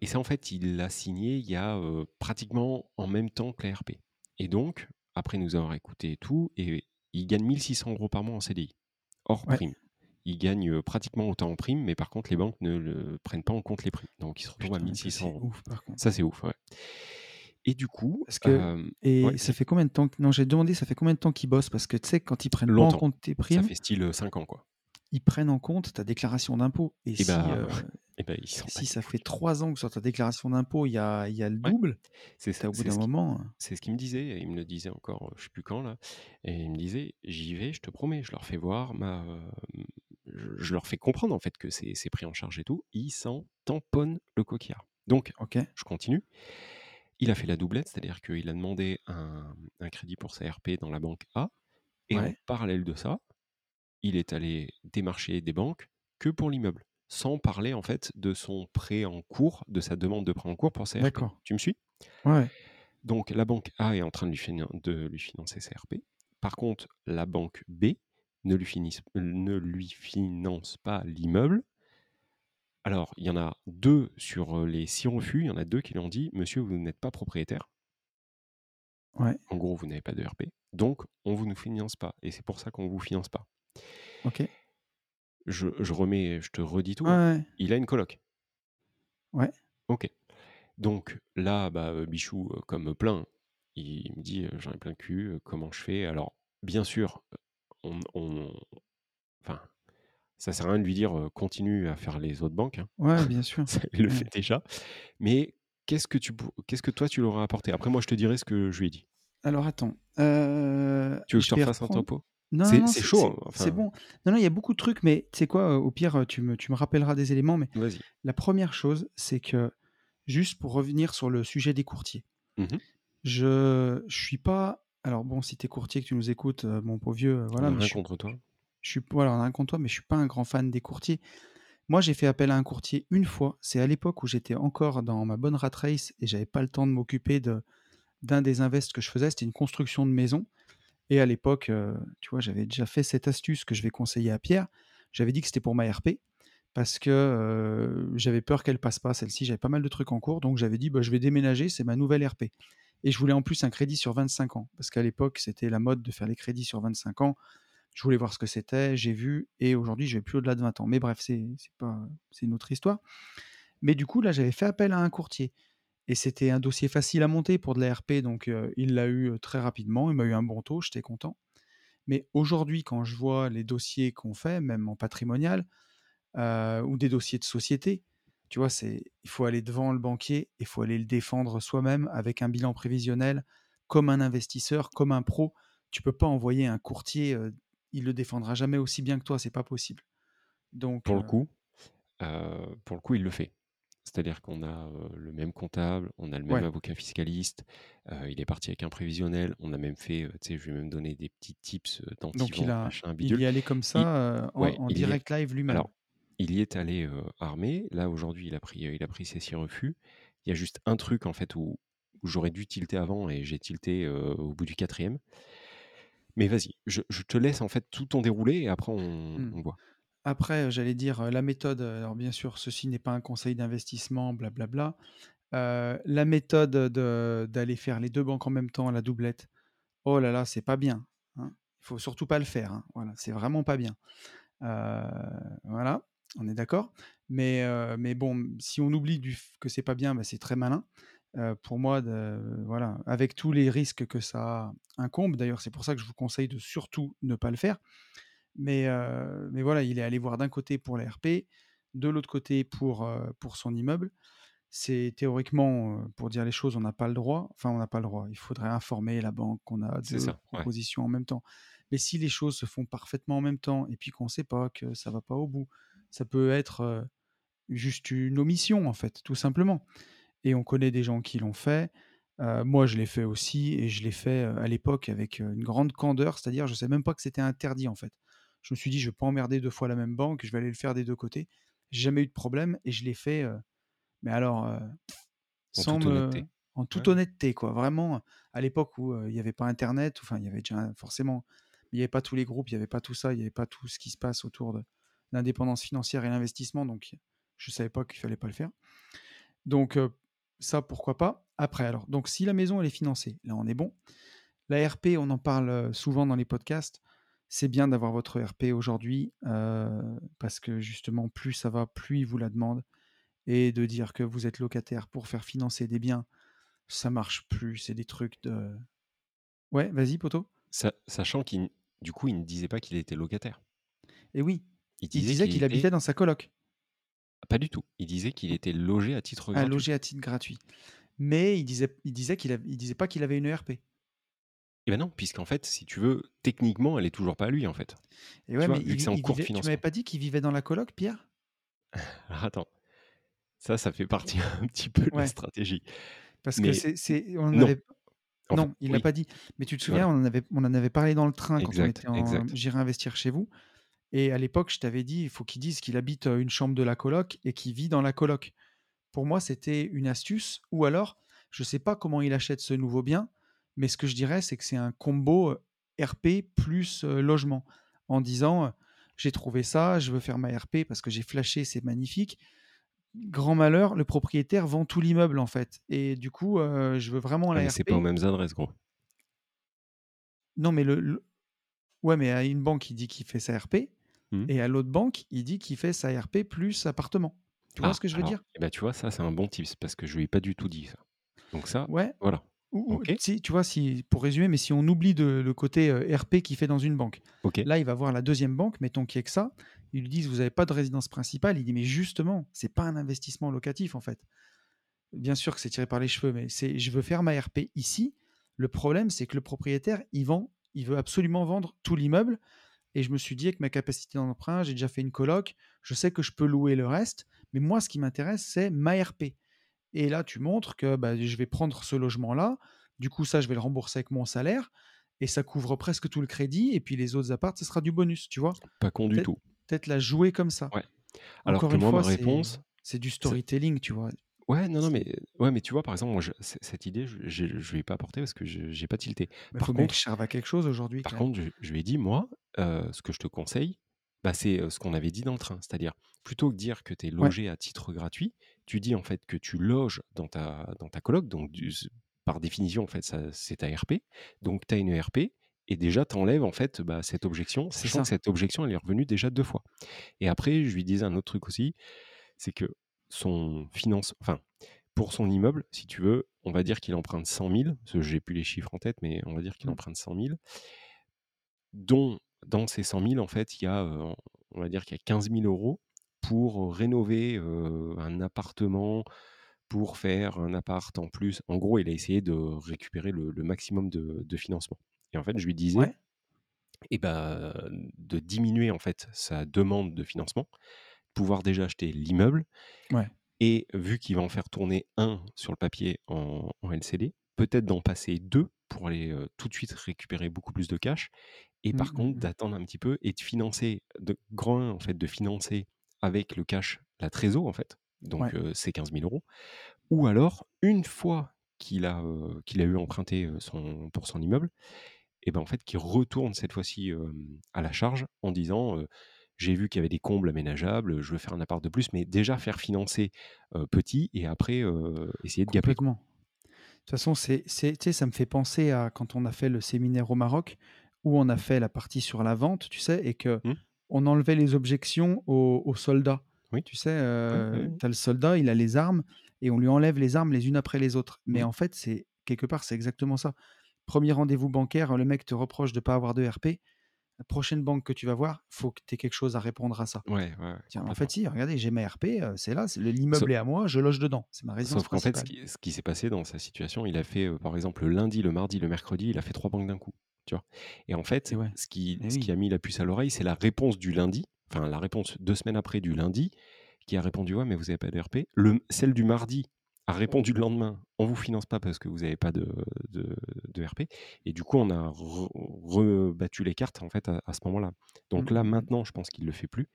S2: et ça, en fait, il l'a signé il y a pratiquement en même temps que la RP. Et donc, après nous avoir écouté et tout, et il gagne 1600 euros par mois en CDI, hors
S1: Ouais.
S2: prime. Il gagne euh, pratiquement autant en prime, mais par contre, les banques ne le, prennent pas en compte les primes. Donc, il se retrouve à
S1: Putain, mais ça
S2: 1600
S1: c'est
S2: euros.
S1: ouf par contre.
S2: Ça, c'est ouf, ouais. Et du coup,
S1: Parce que
S2: euh,
S1: et
S2: ouais,
S1: ça fait combien de temps que... Non, j'ai demandé ça fait combien de temps qu'ils bossent? Parce que tu sais quand ils prennent pas en compte tes
S2: Ça
S1: primes,
S2: fait style 5 ans, quoi.
S1: ils prennent en compte ta déclaration d'impôt. Et
S2: Et
S1: si
S2: bah,
S1: euh,
S2: et bah, ils s'en
S1: si ça fait
S2: couilles.
S1: trois ans que sur ta déclaration d'impôt il y a, y a le
S2: Ouais,
S1: double,
S2: c'est
S1: t'as au bout d'un
S2: ce
S1: moment. euh,
S2: c'est ce qu'il me disait. Il me le disait encore, je sais plus quand, là. Et il me disait, j'y vais, je te promets, je leur fais voir ma. Je, leur fais comprendre, en fait, que c'est pris en charge et tout. Ils s'en tamponnent le coquillard. Donc, je continue. Il a fait la doublette, c'est-à-dire qu'il a demandé un, un crédit pour sa RP dans la banque A. Et en parallèle de ça, il est allé démarcher des banques que pour l'immeuble, sans parler en fait de son prêt en cours, de sa demande de prêt en cours pour sa RP.
S1: D'accord.
S2: Tu me suis?
S1: Ouais.
S2: Donc la banque A est en train de lui, de lui financer sa RP. Par contre, la banque B ne lui, finisse- ne lui finance pas l'immeuble. Alors, il y en a deux sur les six refus, il y en a deux qui lui ont dit Monsieur, vous n'êtes pas propriétaire.
S1: Ouais.
S2: En gros, vous n'avez pas de RP. Donc, on ne vous finance pas. Et c'est pour ça qu'on ne vous finance pas.
S1: Ok.
S2: Je, je remets, je te redis tout.
S1: Ouais. ouais.
S2: Il a une coloc.
S1: Ouais.
S2: Ok. Donc là, bah, euh, Bichou, euh, comme plein, il me dit j'en ai plein le cul, euh, comment je fais? Alors, bien sûr, on, on- enfin, ça sert à rien de lui dire euh, continue à faire les autres banques. hein.
S1: Ouais, bien sûr.
S2: Ça, il le
S1: Ouais.
S2: fait déjà. Mais qu'est-ce que tu, qu'est-ce que toi tu leur as apporté? Après, moi, je te dirai ce que je lui ai dit.
S1: Alors attends. euh,
S2: Tu veux que je te refasse un topo?
S1: Non,
S2: C'est
S1: non,
S2: c'est
S1: c'est
S2: chaud.
S1: c'est-
S2: hein,
S1: c'est bon. Non, non, il y a beaucoup de trucs, mais tu sais quoi, au pire, tu me, tu me rappelleras des éléments. Mais
S2: vas-y.
S1: la première chose, c'est que, juste pour revenir sur le sujet des courtiers,
S2: Mhm.
S1: Je je suis pas alors bon, si tu es courtier que tu nous écoutes, heu, mon pauvre vieux,
S2: On
S1: voilà,
S2: a
S1: mais
S2: rien
S1: je suis
S2: contre toi.
S1: je suis voilà, on a rien contre toi, mais je suis pas un grand fan des courtiers. Moi, j'ai fait appel à un courtier une fois, c'est à l'époque où j'étais encore dans ma bonne rat race et j'avais pas le temps de m'occuper de d'un des invests que je faisais, c'était une construction de maison et à l'époque, heu, tu vois, j'avais déjà fait cette astuce que je vais conseiller à Pierre. J'avais dit que c'était pour ma RP parce que, j'avais peur qu'elle passe pas celle-ci, j'avais pas mal de trucs en cours, donc j'avais dit: «Bah, je vais déménager, c'est ma nouvelle RP» et je voulais en plus un crédit sur 25 ans parce qu'à l'époque, c'était la mode de faire les crédits sur 25 ans. Je voulais voir ce que c'était, j'ai vu et aujourd'hui, je vais plus au-delà de 20 ans. Mais bref, c'est une autre histoire. Mais du coup, là, j'avais fait appel à un courtier et c'était un dossier facile à monter pour de la RP, donc heu, il l'a eu, heu, très rapidement. Il m'a eu un bon taux, j'étais content. Mais aujourd'hui, quand je vois les dossiers qu'on fait, même en patrimonial, heu, ou des dossiers de société, tu vois, c'est il faut aller devant le banquier, il faut aller le défendre soi-même avec un bilan prévisionnel, comme un investisseur, comme un pro. Tu peux pas envoyer un courtier, heu, il le défendra jamais aussi bien que toi, c'est pas possible. Donc
S2: Pour le coup, pour le coup, il le fait. C'est-à-dire qu'on a, le même comptable, on a le même
S1: ouais,
S2: avocat fiscaliste, il est parti avec un prévisionnel, on a même fait, tu sais, je lui ai même donné des petits tips, heu,
S1: donc il a
S2: machin,
S1: il y allait comme
S2: Il
S1: ça, en
S2: ouais,
S1: en
S2: il y est
S1: direct live lui-même.
S2: alors, il y est allé, armé. Là, aujourd'hui, il a pris, heu, il a pris ses 6 refus. Il y a juste un truc, en fait, où où j'aurais dû tilter avant et j'ai tilté, au bout du quatrième. Mais vas-y, je je te laisse, en fait, tout ton déroulé et après on
S1: Mmh.
S2: on voit.
S1: Après, j'allais dire, la méthode, alors bien sûr, ceci n'est pas un conseil d'investissement, blablabla. Heu, la méthode, de d'aller faire les 2 banques en même temps à la doublette, oh là là, c'est pas bien, hein. Il faut surtout pas le faire, hein. Voilà, c'est vraiment pas bien. Voilà, on est d'accord. Mais mais bon, si on oublie du que c'est pas bien, bah, c'est très malin, pour moi de voilà, avec tous les risques que ça incombe. D'ailleurs, c'est pour ça que je vous conseille de surtout ne pas le faire. Mais mais voilà, il est allé voir d'un côté pour la RP, de l'autre côté pour, pour son immeuble. C'est théoriquement, pour dire les choses, on n'a pas le droit, enfin on n'a pas le droit, il faudrait informer la banque qu'on a 2
S2: ça, ouais.
S1: propositions en même temps. Mais si les choses se font parfaitement en même temps et puis qu'on ne sait pas, que ça va pas au bout, ça peut être, juste une omission en fait, tout simplement et on connaît des gens qui l'ont fait. Moi je l'ai fait aussi et je l'ai fait, à l'époque avec, une grande candeur, c'est-à-dire je ne savais même pas que c'était interdit en fait. Je me suis dit: «Je vais pas emmerder 2 fois la même banque, je vais aller le faire des 2 côtés». J'ai jamais eu de problème et je l'ai fait, mais alors, heu
S2: En
S1: sans
S2: toute
S1: me
S2: honnêteté.
S1: en
S2: Ouais,
S1: toute honnêteté, quoi. Vraiment, à l'époque où, il y avait pas internet, enfin, il y avait déjà forcément, il y avait pas tous les groupes, il y avait pas tout ça, il y avait pas tout ce qui se passe autour de l'indépendance financière et l'investissement, donc je savais pas qu'il fallait pas le faire. Donc heu, ça, pourquoi pas? Après alors, donc si la maison, elle est financée, là, on est bon. La RP, on en parle, heu, souvent dans les podcasts. C'est bien d'avoir votre RP aujourd'hui, heu, parce que justement, plus ça va, plus ils vous la demandent et de dire que vous êtes locataire pour faire financer des biens, ça marche plus, c'est des trucs de ouais, vas-y poto?
S2: sa sachant qu'il du coup, il ne disait pas qu'il était locataire.
S1: Et oui,
S2: Il disait
S1: disait
S2: qu'il était
S1: habitait dans sa coloc,
S2: pas du tout, il disait qu'il était logé à titre
S1: à
S2: gratuit.
S1: loger à titre gratuit. Mais il disait il disait qu'il il disait pas qu'il avait une ERP.
S2: Et bah non, puisqu'en fait, si tu veux, techniquement, elle est toujours pas à lui, en fait.
S1: Et ouais,
S2: Tu vois?
S1: mais
S2: Vu
S1: il
S2: que c'est en cours
S1: vivait tu m'avais pas dit qu'il vivait dans la coloc, Pierre?
S2: Alors attends, ça, ça fait partie un petit peu de la stratégie.
S1: parce que
S2: Mais
S1: c'est c'est on
S2: non,
S1: avait non, il l'a
S2: oui,
S1: pas dit. Mais tu te souviens,
S2: voilà,
S1: on en avait on en avait parlé dans le train quand on était en. J'irai investir chez vous et à l'époque, je t'avais dit: «Il faut qu'il dise qu'il habite, une chambre de la coloc et qu'il vit dans la coloc». Pour moi, c'était une astuce ou alors, je ne sais pas comment il achète ce nouveau bien, mais ce que je dirais, c'est que c'est un combo, RP plus, logement. En disant, «J'ai trouvé ça, je veux faire ma RP parce que j'ai flashé, c'est magnifique». Grand malheur, le propriétaire vend tout l'immeuble, en fait et du coup, je veux vraiment
S2: Ah
S1: la
S2: mais c'est pas aux
S1: RP.
S2: mêmes adresses, gros.
S1: Non, mais le le ouais, mais à une banque, il dit qu'il fait sa RP
S2: Mmh.
S1: et à l'autre banque, il dit qu'il fait sa RP plus appartement. Tu vois
S2: Ah,
S1: ce que je veux
S2: alors
S1: dire?
S2: et bah, tu vois, ça, c'est un bon tips parce que je lui ai pas du tout dit ça. Donc ça,
S1: Ouais.
S2: voilà.
S1: Ou si, tu vois, si pour résumer, mais si on oublie de le côté, heu, RP qu'il fait dans une banque. Là, il va voir la deuxième banque, mettons qu'il y ait que ça, ils lui disent: «Vous avez pas de résidence principale». Il dit: «Mais justement, c'est pas un investissement locatif, en fait». Bien sûr que c'est tiré par les cheveux, mais c'est: «Je veux faire ma RP ici». Le problème, c'est que le propriétaire, il vend il veut absolument vendre tout l'immeuble et je me suis dit: «Avec ma capacité d'emprunt, j'ai déjà fait une coloc, je sais que je peux louer le reste, mais moi, ce qui m'intéresse, c'est ma RP». Et là, tu montres que, bah, je vais prendre ce logement-là. Du coup, ça, je vais le rembourser avec mon salaire et ça couvre presque tout le crédit. Et puis les autres apparts, ce sera du bonus, tu vois.
S2: Pas con du tout.
S1: peut-être la jouer comme ça.
S2: Ouais. Alors
S1: Encore
S2: que
S1: une
S2: moi, ma
S1: fois, c'est
S2: réponse,
S1: c'est du storytelling, tu vois.
S2: Ouais, non, non, mais, ouais, mais tu vois, par exemple, moi, je- c- cette idée, je je je lui ai pas apporté parce que je j'ai pas tilté.
S1: Mais
S2: Par
S1: faut bien que
S2: contre,
S1: je serve à quelque chose aujourd'hui,
S2: par contre, je, je lui ai dit, moi, euh, ce que je te conseille, bah, c'est ce qu'on avait dit dans le train. C'est-à-dire, plutôt que de dire que tu es
S1: Ouais,
S2: logé à titre gratuit, tu dis en fait que tu loges dans ta, dans ta coloc. Donc, du- par définition, en fait, c'est ta RP. Donc, tu as une RP. Et déjà, tu enlèves en fait bah, cette objection, sachant que cette objection, elle est revenue déjà deux fois. Et après, je lui disais un autre truc aussi, c'est que son finance, enfin, pour son immeuble, si tu veux, on va dire qu'il emprunte 100 000, parce que j'ai plus les chiffres en tête, mais on va dire qu'il
S1: Mm.
S2: emprunte 100 000, dont dans ces 100 000, en fait, il y a, on va dire qu'il y a 15 000 euros pour rénover un appartement, pour faire un appart en plus. En gros, il a essayé de récupérer le, le maximum de, de financement. Et en fait, je lui disais,
S1: Ouais,
S2: eh ben, de diminuer en fait sa demande de financement, pouvoir déjà acheter l'immeuble,
S1: ouais.
S2: et vu qu'il va en faire tourner un sur le papier en, en LCD, peut-être d'en passer deux pour aller tout de suite récupérer beaucoup plus de cash. Et
S1: Mm,
S2: par
S1: mm,
S2: contre,
S1: mm.
S2: d'attendre un petit peu et de financer, de grand 1, en fait, de financer avec le cash la trésor, en fait, donc
S1: Ouais.
S2: euh, ces 15 000 euros. Ou alors, une fois qu'il a, euh, qu'il a eu emprunté son, pour son immeuble, et ben en fait, qu'il retourne cette fois-ci euh, à la charge en disant j'ai vu qu'il y avait des combles aménageables, je veux faire un appart de plus, mais déjà faire financer petit et après essayer de gaper.
S1: Complètement. De toute façon, c'est, ça me fait penser à quand on a fait le séminaire au Maroc, où on a fait la partie sur la vente, tu sais, et que
S2: Hmm
S1: on enlevait les objections aux, aux soldats.
S2: oui,
S1: Tu sais, euh,
S2: oui,
S1: tu as le soldat, il a les armes, et on lui enlève les armes les unes après les autres. Mais en fait, c'est quelque part, c'est exactement ça. Premier rendez-vous bancaire, le mec te reproche de ne pas avoir de RP. La prochaine banque que tu vas voir, faut que tu aies quelque chose à répondre à ça.
S2: Ouais, ouais,
S1: Tiens, en fait, si, regardez, j'ai ma RP, euh, c'est là, l'immeuble est à moi, je loge dedans. C'est ma résidence
S2: sauf qu'en fait, ce qui, s'est passé dans sa situation, il a fait, euh, par exemple, le lundi, le mardi, le mercredi, il a fait trois banques d'un coup. Tu vois et en
S1: Et
S2: fait,
S1: ouais,
S2: ce qui,
S1: et
S2: ce qui a mis la puce à l'oreille, c'est la réponse du lundi, enfin la réponse deux semaines après du lundi, qui a répondu Ouais, mais vous n'avez pas de RP. Le, celle du mardi a répondu le lendemain On vous finance pas parce que vous n'avez pas de, de, de RP. Et du coup, on a re- rebattu les cartes en fait à, à ce moment-là. Donc là,
S1: mm, mm.
S2: maintenant, je pense qu'il le fait plus.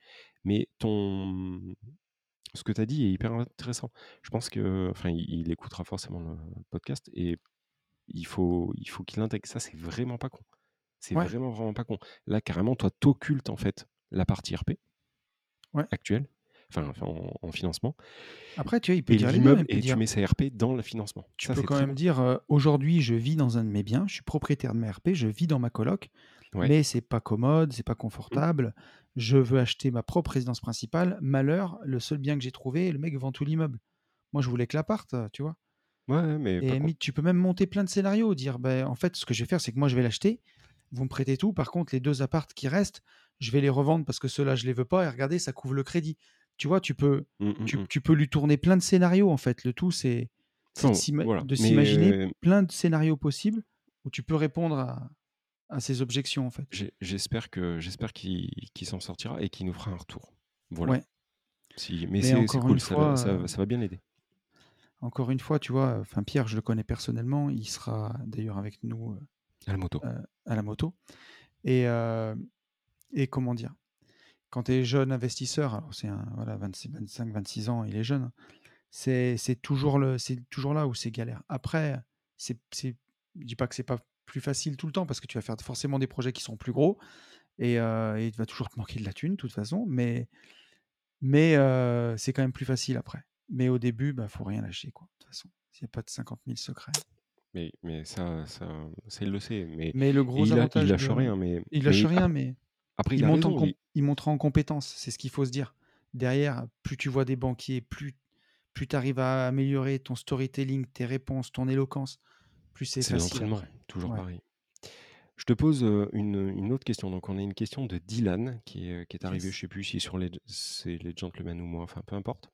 S2: Mais ton, ce que tu as dit est hyper intéressant. Je pense que, enfin, il, il écoutera forcément le podcast et il faut, il faut qu'il intègre ça. C'est vraiment pas con. C'est
S1: Ouais,
S2: vraiment, vraiment pas con. Là, carrément, toi, t'occultes en fait la partie RP
S1: ouais.
S2: actuelle, enfin, en, en financement,
S1: Après, tu vois, il peut
S2: et
S1: dire
S2: l'immeuble, et tu mets sa RP dans le financement.
S1: tu
S2: Ça,
S1: peux quand même
S2: bon.
S1: dire, euh, aujourd'hui, je vis dans un de mes biens, je suis propriétaire de ma RP, je vis dans ma coloc,
S2: Ouais.
S1: mais c'est pas commode, c'est pas
S2: Mmh.
S1: confortable. Je veux acheter ma propre résidence principale. Malheur, le seul bien que j'ai trouvé, le mec vend tout l'immeuble. Moi, je voulais que l'appart, tu vois.
S2: Ouais, mais
S1: Et limite, tu peux même monter plein de scénarios, dire, ben, en fait, ce que je vais faire, c'est que moi, je vais l'acheter, vous me prêtez tout, par contre, les deux appartes qui restent, je vais les revendre parce que ceux-là, je les veux pas, et regardez, ça couvre le crédit. Tu vois, tu peux,
S2: Mmh, mmh,
S1: tu,
S2: mmh.
S1: tu peux lui tourner plein de scénarios, en fait. Le tout, c'est c'est de
S2: voilà.
S1: s'imaginer
S2: euh,
S1: plein de scénarios possibles où tu peux répondre à, à ces objections, en fait.
S2: j'espère que j'espère qu'il s'en sortira et qu'il nous fera un retour. Voilà.
S1: Ouais.
S2: Si, mais
S1: Mais
S2: c'est cool, ça,
S1: fois,
S2: va- ça, va- ça va bien l'aider.
S1: encore une fois, tu vois, enfin Pierre, je le connais personnellement, il sera d'ailleurs avec nous euh,
S2: À la moto.
S1: euh, à la moto. Et, euh, et comment dire, quand tu es jeune investisseur, alors c'est un voilà, 26, 25, 26 ans, il est jeune, hein, c'est c'est toujours, le, c'est toujours là où c'est galère. Après, c'est, c'est, je dis pas que c'est pas plus facile tout le temps parce que tu vas faire forcément des projets qui sont plus gros et, euh, et il va toujours te manquer de la thune de toute façon, mais, mais euh, c'est quand même plus facile après. Mais au début, il bah, faut rien lâcher, quoi, de toute façon. Il n'y a pas de 50 000 secrets.
S2: Mais, mais ça, ça, ça, il le sait. Mais
S1: Mais le gros
S2: il, a- il
S1: avantage
S2: lâche
S1: de...
S2: rien. Mais,
S1: Il lâche
S2: mais
S1: rien, mais
S2: après, il
S1: il monte, en
S2: raison. il
S1: compétence, c'est ce qu'il faut se dire. Derrière, plus tu vois des banquiers, plus, plus tu arrives à améliorer ton storytelling, tes réponses, ton éloquence, plus c'est
S2: C'est
S1: facile
S2: l'entraînement,
S1: après.
S2: toujours
S1: Ouais.
S2: pareil. Je te pose une, une autre question. Donc, on a une question de Dylan qui est, qui est arrivée,
S1: Yes.
S2: je sais plus si sur les, c'est les gentlemen ou moi, enfin peu importe.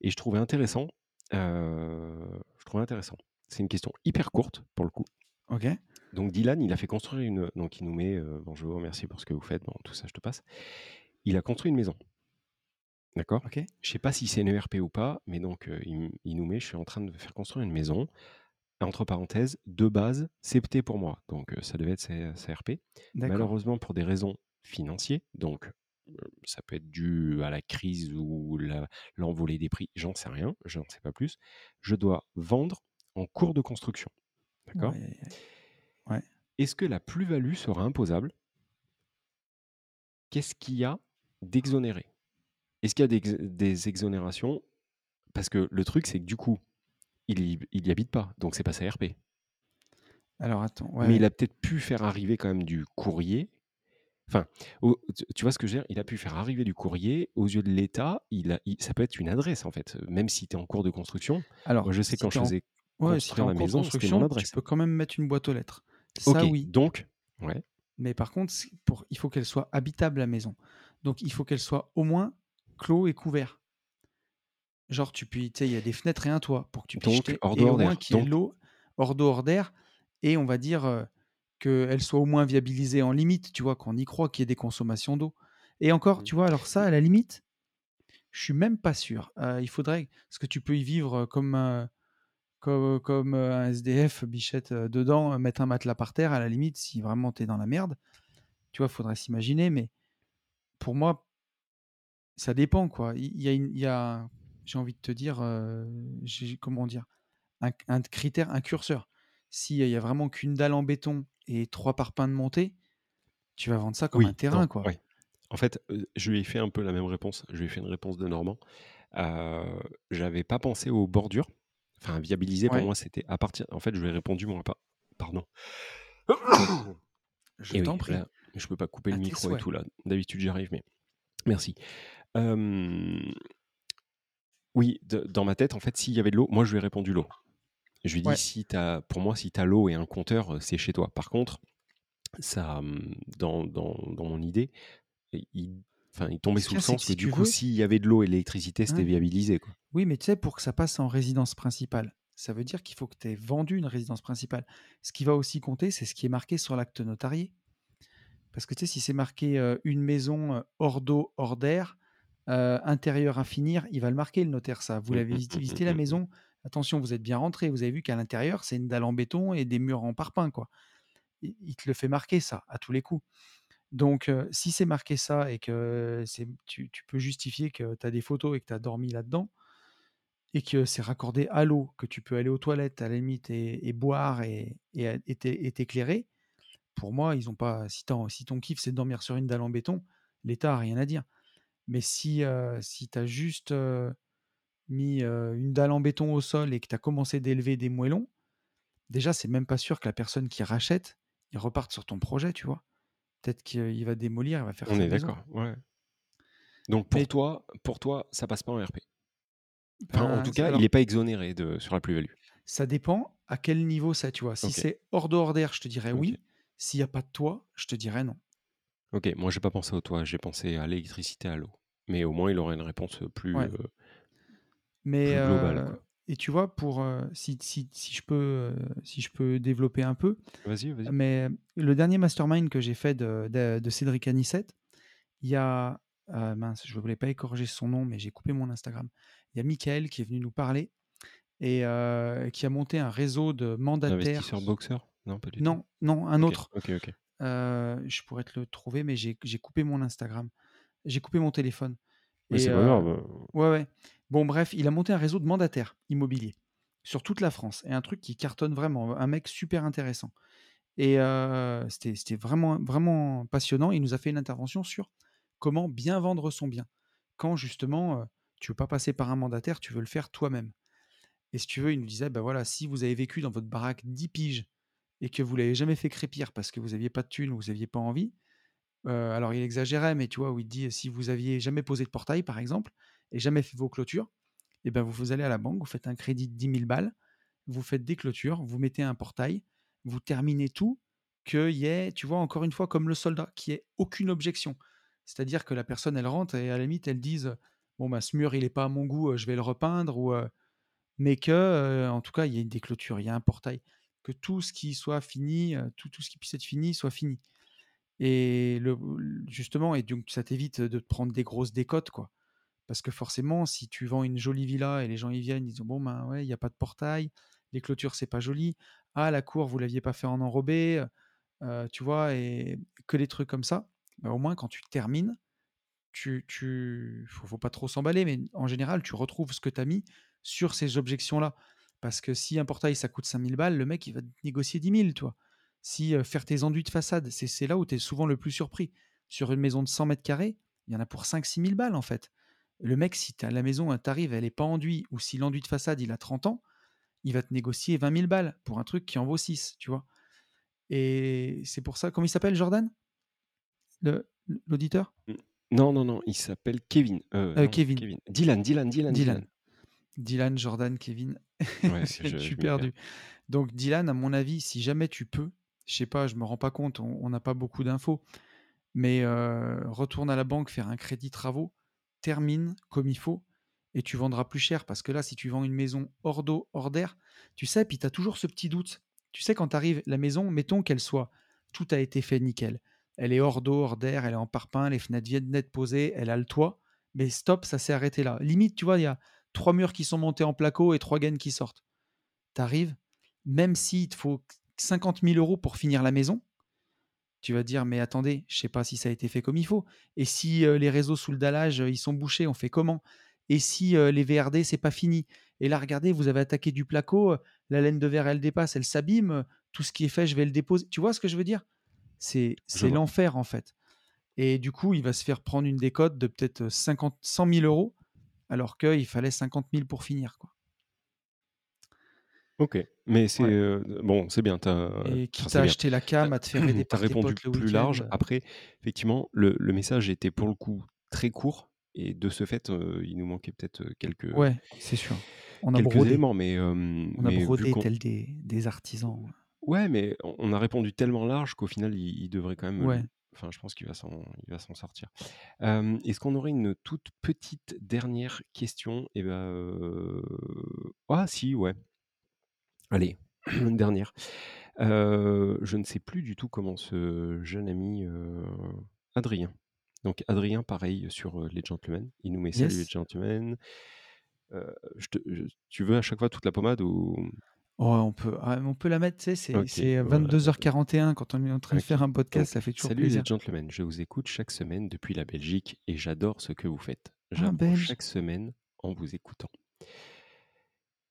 S2: Et je trouvais intéressant. euh, je trouvais intéressant. C'est une question hyper courte pour le coup.
S1: Ok.
S2: Donc Dylan, il a fait construire une. Donc il nous met euh, bonjour, merci pour ce que vous faites. Bon, tout ça, je te passe. Il a construit une maison. D'accord?
S1: Ok.
S2: Je sais pas si c'est une ERP ou pas, mais donc euh, il, nous met je suis en train de faire construire une maison. entre parenthèses, de base, CPT pour moi. Donc, ça devait être CRP. Malheureusement, pour des raisons financières, donc ça peut être dû à la crise ou l'envolée des prix, j'en sais rien, je n'en sais pas plus. Je dois vendre en cours de construction. D'accord?
S1: Ouais.
S2: Est-ce que la plus-value sera imposable? Qu'est-ce qu'il y a d'exonéré? Est-ce qu'il y a des, exonérations? Parce que le truc, c'est que du coup, il n'y habite pas, donc c'est pas sa RP.
S1: Alors attends.
S2: Mais il a peut-être pu faire arriver quand même du courrier. Enfin, tu vois ce que je veux dire? Il a pu faire arriver du courrier aux yeux de l'État. Il, ça peut être une adresse en fait, même si tu es en cours de construction.
S1: Alors,
S2: Moi, je sais quand je faisais
S1: Ouais, si
S2: construire la maison,
S1: construction, tu peux quand même mettre une boîte aux lettres. Ça, oui.
S2: donc, ouais.
S1: Mais par contre, pour, il faut qu'elle soit habitable, la maison. Donc, il faut qu'elle soit au moins clos et couvert. Genre, tu sais, il y a des fenêtres et un toit pour que tu puisses jeter.
S2: hors
S1: Et au moins qu'il y ait l'eau hors d'eau, hors d'air. Et on va dire euh, qu'elle soit au moins viabilisée en limite, tu vois, qu'on y croit qu'il y ait des consommations d'eau. Et encore,
S2: Mmh.
S1: tu vois, alors ça, à la limite, je suis même pas sûr. Euh, il faudrait, parce que tu peux y vivre comme, euh, comme, comme euh, un SDF, bichette euh, dedans, euh, mettre un matelas par terre, à la limite, si vraiment tu es dans la merde, tu vois, faudrait s'imaginer, mais pour moi, ça dépend, quoi. Il y, a, une- il y a j'ai envie de te dire, euh, comment dire, un, un critère, un curseur. S'il y a vraiment qu'une dalle en béton et trois parpaings de montée, tu vas vendre ça comme
S2: Oui,
S1: un terrain,
S2: non,
S1: quoi.
S2: En fait, je lui ai fait un peu la même réponse. Je lui ai fait une réponse de Normand. Euh, J'avais pas pensé aux bordures. Enfin, viabiliser pour
S1: Ouais.
S2: moi, c'était à partir. En fait, je lui ai répondu moi pas. Pardon.
S1: Je
S2: oui,
S1: t'en prie.
S2: là, je peux pas couper
S1: À
S2: le micro et tout là. D'habitude, j'y arrive, mais merci. Euh, Oui, de- dans ma tête, en fait, s'il y avait de l'eau, moi, je lui ai répondu l'eau. Je lui ai dit, si t'as, pour moi, si tu as l'eau et un compteur, euh, c'est chez toi. Par contre, ça, dans, dans, dans mon idée, il, enfin, il tombait sous le sens
S1: que si
S2: du coup,
S1: veux-
S2: s'il y avait de l'eau et de l'électricité, c'était
S1: Ouais.
S2: viabilisé. Quoi.
S1: Oui, mais tu sais, pour que ça passe en résidence principale, ça veut dire qu'il faut que tu aies vendu une résidence principale. Ce qui va aussi compter, c'est ce qui est marqué sur l'acte notarié. Parce que tu sais, si c'est marqué euh, une maison euh, hors d'eau, hors d'air, euh, intérieur à finir, il va le marquer, le notaire, ça. Vous l'avez visité, visité la maison, attention, vous êtes bien rentré, vous avez vu qu'à l'intérieur, c'est une dalle en béton et des murs en parpaing, quoi. Il te le fait marquer, ça, à tous les coups. Donc, si c'est marqué ça et que tu, peux justifier que tu as des photos et que tu as dormi là-dedans, et que c'est raccordé à l'eau, que tu peux aller aux toilettes à la limite et, boire et, et, et t'é- et t'éclairer, pour moi, ils ont pas. Si, ton kiff c'est de dormir sur une dalle en béton, l'État a rien à dire. Mais si, si tu as juste mis une dalle en béton au sol et que tu as commencé d'élever des moellons, déjà, c'est même pas sûr que la personne qui rachète, reparte sur ton projet, tu vois. Peut-être qu'il va démolir, il va faire
S2: On est d'accord. Ouais. Donc pour
S1: Mais-
S2: toi, pour toi, ça passe pas en RP. Enfin, en
S1: Ben,
S2: tout cas,
S1: alors,
S2: il n'est pas exonéré de, sur la plus-value.
S1: Ça dépend à quel niveau ça, tu vois. Si c'est hors de hors d'air, je te dirais oui. S'il n'y a pas de toit, je te dirais non.
S2: Ok, moi j'ai pas pensé au toit, j'ai pensé à l'électricité, à l'eau. Mais au moins il aurait une réponse plus,
S1: Ouais.
S2: euh,
S1: Mais
S2: plus globale.
S1: euh. Et tu vois, pour euh, si, si, si je peux euh, si je peux développer un peu,
S2: Vas-y, vas-y.
S1: mais le dernier mastermind que j'ai fait de, de, de Cédric Anissette, il y a euh, mince, je ne voulais pas écorger son nom, mais j'ai coupé mon Instagram. Il y a Michael qui est venu nous parler et qui a monté un réseau de mandataires.
S2: L'investisseur boxeur Non, pas du tout.
S1: Non, non, un autre.
S2: Ok, ok.
S1: Je pourrais te le trouver, mais j'ai j'ai coupé mon Instagram. J'ai coupé mon téléphone.
S2: Mais c'est pas
S1: euh,
S2: grave.
S1: Ouais, ouais. Bon, bref, il a monté un réseau de mandataires immobiliers sur toute la France. Et un truc qui cartonne vraiment. Un mec super intéressant. Et euh, c'était c'était vraiment, vraiment passionnant. Il nous a fait une intervention sur comment bien vendre son bien. Quand justement, euh, tu veux pas passer par un mandataire, tu veux le faire toi-même. Et si tu veux, il nous disait, ben voilà, si vous avez vécu dans votre baraque 10 piges et que vous l'avez jamais fait crépir parce que vous n'aviez pas de thunes ou vous n'aviez pas envie, alors il exagérait, mais tu vois, où il dit, si vous aviez jamais posé de portail, par exemple, et jamais fait vos clôtures, et ben vous, allez à la banque, vous faites un crédit de 10 000 balles, vous faites des clôtures, vous mettez un portail, vous terminez tout, qu'il y ait, tu vois, encore une fois, comme le soldat, qui ait aucune objection. C'est-à-dire que la personne, elle rentre et à la limite, elle dise, bon, bah, ce mur, il n'est pas à mon goût, je vais le repeindre, ou, mais que, en tout cas, il y a des clôtures, il y a un portail, que tout ce qui soit fini, tout, tout ce qui puisse être fini, soit fini. Et le, justement, et donc ça t'évite de prendre des grosses décotes, quoi. Parce que forcément, si tu vends une jolie villa et les gens y viennent, ils disent bon ben ouais, il n'y a pas de portail, les clôtures, c'est pas joli. Ah, la cour, vous l'aviez pas fait en enrobé, euh, tu vois, et que des trucs comme ça. Bah, au moins, quand tu termines, tu, tu faut, pas trop s'emballer, mais en général, tu retrouves ce que tu as mis sur ces objections-là. Parce que si un portail, ça coûte 5000 balles, le mec, il va négocier 10 000, tu vois. Si faire tes enduits de façade, c'est là où tu es souvent le plus surpris. Sur une maison de 100 mètres carrés, il y en a pour 5-6 000 balles, en fait. Le mec, si la maison, t'arrives, elle est pas enduite, ou si l'enduit de façade, il a 30 ans, il va te négocier 20 000 balles pour un truc qui en vaut 6, tu vois. Et c'est pour ça, comment il s'appelle, Jordan? L'auditeur?
S2: Non, non, non, il s'appelle Kevin. Euh,
S1: Euh,
S2: non,
S1: Kevin.
S2: Dylan, Dylan, Dylan,
S1: Dylan. Dylan, Jordan, Kevin.
S2: Ouais, je-
S1: suis perdu. Donc Dylan, à mon avis, si jamais tu peux, je sais pas, je me rends pas compte, on n'a pas beaucoup d'infos, mais euh, retourne à la banque faire un crédit travaux, termine comme il faut, et tu vendras plus cher. Parce que là, si tu vends une maison hors d'eau, hors d'air, tu sais, puis tu as toujours ce petit doute. Tu sais, quand tu arrives, la maison, mettons qu'elle soit, tout a été fait nickel. Elle est hors d'eau, hors d'air, elle est en parpaing, les fenêtres viennent d'être posées, elle a le toit, mais stop, ça s'est arrêté là. Limite, tu vois, il y a trois murs qui sont montés en placo et trois gaines qui sortent. T'arrives, même s'il te faut 50 000 euros pour finir la maison, tu vas te dire, mais attendez, je sais pas si ça a été fait comme il faut. Et si euh, les réseaux sous le dallage, euh, ils sont bouchés, on fait comment? Et si euh, les VRD, c'est pas fini? Et là, regardez, vous avez attaqué du placo, la laine de verre, elle dépasse, elle s'abîme, tout ce qui est fait, je vais le déposer. Tu vois ce que je veux dire? C'est l'enfer, en fait. Et du coup, il va se faire prendre une décote de peut-être 50, 100 000 euros, alors qu'il fallait 50 000 pour finir. Quoi.
S2: Ok, mais c'est
S1: Ouais.
S2: euh, bon, c'est bien. T'as,
S1: Et à
S2: bien.
S1: acheter la cam, à te faire aider
S2: T'as
S1: par tes
S2: répondu
S1: potes le
S2: plus large. Après, effectivement, le, le message était pour le coup très court et de ce fait, euh, il nous manquait peut-être euh, quelques
S1: Ouais, c'est sûr. On a
S2: quelques
S1: brodé.
S2: éléments, mais euh,
S1: On a
S2: mais
S1: brodé
S2: qu'on
S1: tel des, des artisans.
S2: ouais, mais on on a répondu tellement large qu'au final, il, il devrait quand même.
S1: Ouais.
S2: Enfin, je pense qu'il va s'en sortir. Est-ce qu'on aurait une toute petite dernière question? Et ben, ah si, ouais. Allez, une dernière. Euh, je ne sais plus du tout comment ce jeune ami euh, Adrien. Donc Adrien, pareil sur euh, les gentlemen. Il nous met salut les gentlemen. Je te- je- tu veux à chaque fois toute la pommade ou
S1: Oh, on, peut, ah, on peut la mettre, tu sais, c'est
S2: Ok,
S1: c'est
S2: voilà.
S1: 22h41 quand on est en train de faire un podcast,
S2: Donc,
S1: ça fait toujours
S2: salut
S1: plaisir.
S2: les gentlemen, je vous écoute chaque semaine depuis la Belgique et j'adore ce que vous faites.
S1: Ah,
S2: J'apprends
S1: belge.
S2: chaque semaine en vous écoutant.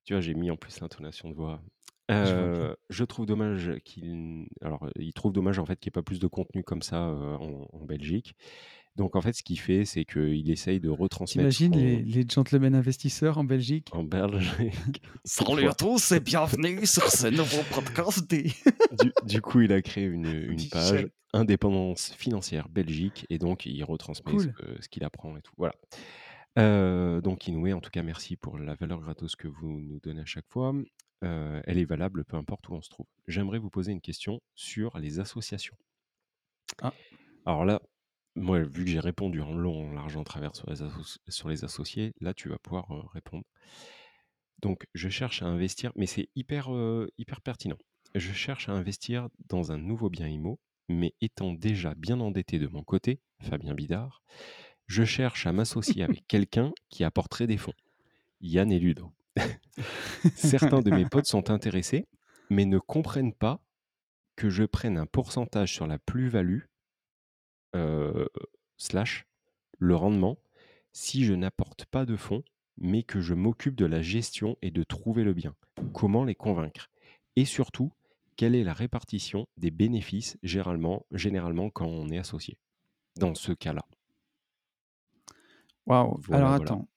S2: Tu vois, j'ai mis en plus l'intonation de voix.
S1: Je.
S2: Euh, je trouve dommage qu'il. Alors, euh, il trouve dommage en fait qu'il n'y ait pas plus de contenu comme ça euh, en, en Belgique. Donc, en fait, ce qu'il fait, c'est qu'il essaye de retransmettre
S1: T'imagines
S2: son-
S1: les, les gentlemen investisseurs en Belgique?
S2: En Belgique.
S1: Salut à tous et bienvenue sur ce nouveau podcast des...
S2: du, du coup, il a créé une, page indépendance financière Belgique et donc il retransmet ce,
S1: Cool.
S2: ce qu'il apprend et tout. Voilà. Euh, donc Inoué, en tout cas, merci pour la valeur gratos que vous nous donnez à chaque fois. Euh, elle est valable peu importe où on se trouve. J'aimerais vous poser une question sur les associations.
S1: Ah.
S2: Alors là, moi, vu que j'ai répondu en long, en large, en travers sur les, asso- sur les associés, là, tu vas pouvoir euh, répondre. Donc, je cherche à investir, mais c'est hyper, hyper pertinent. Je cherche à investir dans un nouveau bien IMO, mais étant déjà bien endetté de mon côté, Fabien Bidard, je cherche à m'associer avec quelqu'un qui apporterait des fonds. Yann et. Certains de mes potes sont intéressés, mais ne comprennent pas que je prenne un pourcentage sur la plus-value euh, slash le rendement si je n'apporte pas de fonds, mais que je m'occupe de la gestion et de trouver le bien. Comment les convaincre? Et surtout, quelle est la répartition des bénéfices généralement, généralement quand on est associé? Dans ce cas-là
S1: Waouh.
S2: Voilà,
S1: Alors
S2: voilà.
S1: attends.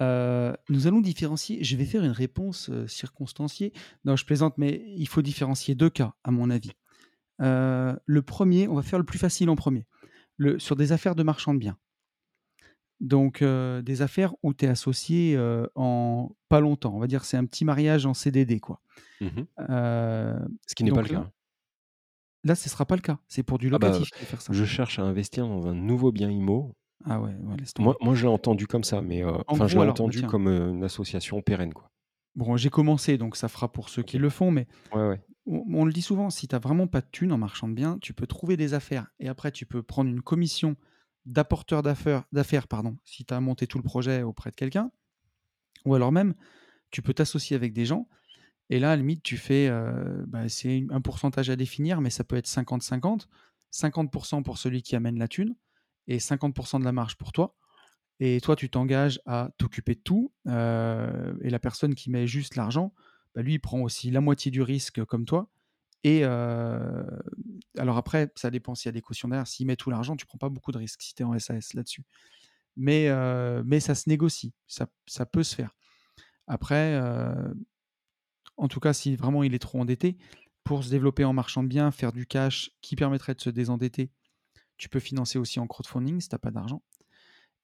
S1: Euh, nous allons différencier. Je vais faire une réponse euh, circonstanciée. Non, je plaisante, mais il faut différencier deux cas, à mon avis. Euh, le premier, on va faire le plus facile en premier. Le, sur des affaires de marchand de biens. Donc, euh, des affaires où tu es associé euh, en pas longtemps. On va dire c'est un petit mariage en CDD, quoi. Euh,
S2: Ce qui n'est pas le cas.
S1: là, Là, ce sera pas le cas. C'est pour du
S2: Ah bah,
S1: locatif faire ça.
S2: Je cherche à investir dans un nouveau bien IMO.
S1: Ah ouais.
S2: Moi, moi je l'ai entendu comme ça, mais euh, enfin, je
S1: gros,
S2: l'ai
S1: alors, bah,
S2: entendu comme euh, une association pérenne. Quoi.
S1: Bon, j'ai commencé, donc ça fera pour ceux qui le font, mais
S2: Ouais, ouais.
S1: on, on le dit souvent, si tu n'as vraiment pas de thunes en marchand de biens, tu peux trouver des affaires et après tu peux prendre une commission d'apporteur d'affaires, d'affaires pardon, si tu as monté tout le projet auprès de quelqu'un, ou alors même tu peux t'associer avec des gens Et là, à la limite, tu fais, euh, bah, c'est un pourcentage à définir, mais ça peut être 50-50. 50% pour celui qui amène la thune et 50% de la marge pour toi. Et toi, tu t'engages à t'occuper de tout. et la personne qui met juste l'argent, bah, lui, il prend aussi la moitié du risque comme toi. Et alors après, ça dépend s'il y a des cautions derrière. S'il met tout l'argent, tu prends pas beaucoup de risques si tu es en SAS là-dessus. Mais, ça se négocie, ça, ça peut se faire. Après, en tout cas, si vraiment il est trop endetté, pour se développer en marchand de biens, faire du cash qui permettrait de se désendetter, tu peux financer aussi en crowdfunding si tu n'as pas d'argent.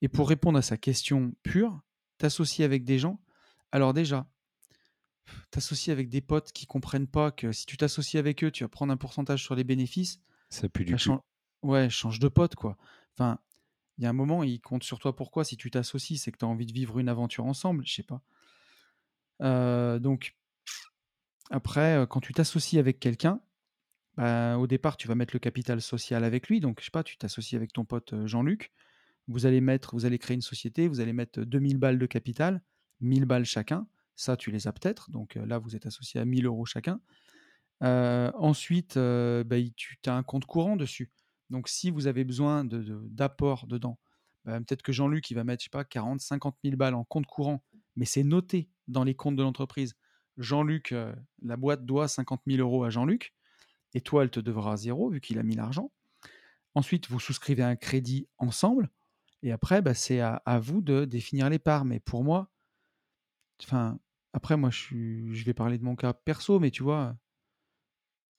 S1: Et pour répondre à sa question pure, t'associer avec des gens. Alors déjà, t'associer avec des potes qui comprennent pas que si tu t'associes avec eux, tu vas prendre un pourcentage sur les bénéfices.
S2: Ça pue du
S1: chan- ouais, change de pote, quoi. Enfin, il y a un moment, il compte sur toi. Pourquoi? Si tu t'associes, c'est que tu as envie de vivre une aventure ensemble. Je sais pas. Euh, donc, après, euh, quand tu t'associes avec quelqu'un, bah, au départ, tu vas mettre le capital social avec lui. Donc, je sais pas, tu t'associes avec ton pote Jean-Luc. Vous allez mettre, vous allez créer une société, vous allez mettre 2000 balles de capital, 1000 balles chacun. Ça, tu les as peut-être. Donc là, vous êtes associé à 1000 euros chacun. Ensuite, bah, tu as un compte courant dessus. Donc, si vous avez besoin d'apport dedans, bah, peut-être que Jean-Luc, il va mettre, je sais pas, 40, 50 000 balles en compte courant, mais c'est noté dans les comptes de l'entreprise. Jean-Luc, la boîte doit 50 000 euros à Jean-Luc, et toi, elle te devra zéro, vu qu'il a mis l'argent. Ensuite, vous souscrivez un crédit ensemble, et après, bah, c'est à, vous de définir les parts. Mais pour moi, enfin, après, moi, je, vais parler de mon cas perso, mais tu vois,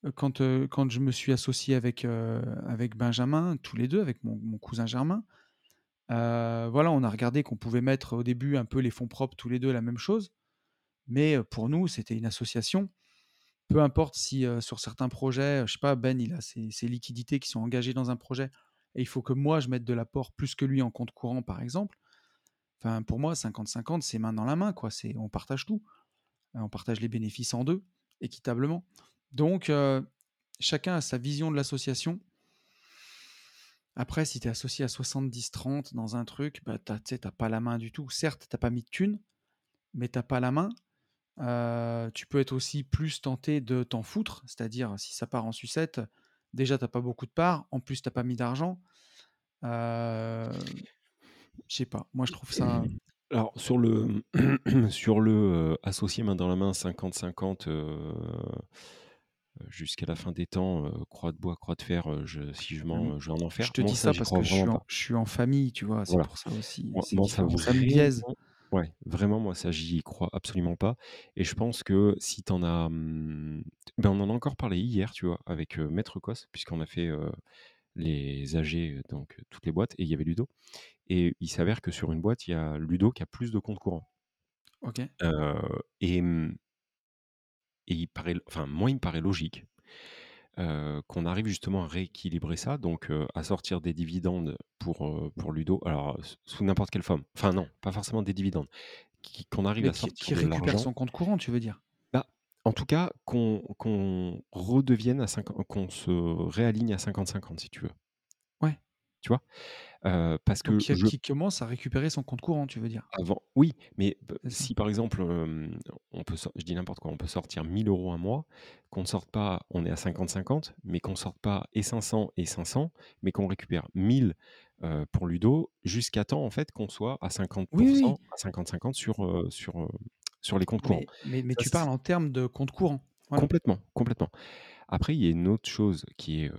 S1: euh, quand, euh, quand je me suis associé avec, euh, avec Benjamin, tous les deux, avec mon, cousin Germain, voilà, on a regardé qu'on pouvait mettre au début un peu les fonds propres tous les deux la même chose, mais pour nous, c'était une association. Peu importe si sur certains projets, je sais pas, Ben, il a ses, liquidités qui sont engagées dans un projet et il faut que moi je mette de l'apport plus que lui en compte courant, par exemple. Pour moi, 50-50, c'est main dans la main, on partage tout. On partage les bénéfices en deux, équitablement. Donc, chacun a sa vision de l'association. Après, si tu es associé à 70-30 dans un truc, bah, tu n'as pas la main du tout. Certes, tu pas mis de thunes, mais tu pas la main. Euh, tu peux être aussi plus tenté de t'en foutre, c'est-à-dire si ça part en sucette, déjà tu pas beaucoup de parts, en plus tu pas mis d'argent. Euh, je sais pas, moi je trouve ça.
S2: Alors, sur le, sur le euh, associé main dans la main 50-50 euh, jusqu'à la fin des temps, euh, croix de bois, croix de fer, euh, je, si je, m'en, je vais en enfer.
S1: Je te dis ça, parce que je suis, en,
S2: pas.
S1: je suis en famille, tu vois, c'est
S2: Voilà.
S1: pour ça aussi.
S2: Moi, moi, ça
S1: me biaise.
S2: Ouais, vraiment, moi, ça, j'y crois absolument pas. Et je pense que si t'en as. hum, ben, on en a encore parlé hier, tu vois, avec euh, Maître Cos, puisqu'on a fait euh, les AG, donc euh, toutes les boîtes, et il y avait Ludo. Et il s'avère que sur une boîte, il y a Ludo qui a plus de comptes courants.
S1: Ok.
S2: Euh, et, hum, et il paraît, enfin, moi, il me paraît logique euh, qu'on arrive justement à rééquilibrer ça, donc euh, à sortir des dividendes pour, euh, pour Ludo, alors sous n'importe quelle forme. Enfin, non, pas forcément des dividendes. Qu'on arrive
S1: Mais
S2: à
S1: qui,
S2: sortir
S1: qui récupère son compte courant, tu veux dire?
S2: Bah, en tout cas, qu'on qu'on redevienne à 50, qu'on se réaligne à 50-50, si tu veux.
S1: Ouais.
S2: Tu vois? Euh, Parce que
S1: Donc qui,
S2: je
S1: qui commence à récupérer son compte courant, tu veux dire?
S2: Avant, oui, mais si par exemple, euh, on peut, je dis n'importe quoi, on peut sortir 1000 euros un mois, qu'on ne sorte pas, on est à 50-50, mais qu'on ne sorte pas et 500 et 500, mais qu'on récupère 1000 euh, pour Ludo, jusqu'à temps en fait qu'on soit à 50%,
S1: Oui, oui.
S2: à 50-50 sur, sur, sur les comptes courants.
S1: Mais, mais, mais
S2: Ça,
S1: tu parles en termes de compte courant. Voilà.
S2: Complètement, complètement. Après, il y a une autre chose qui est, euh,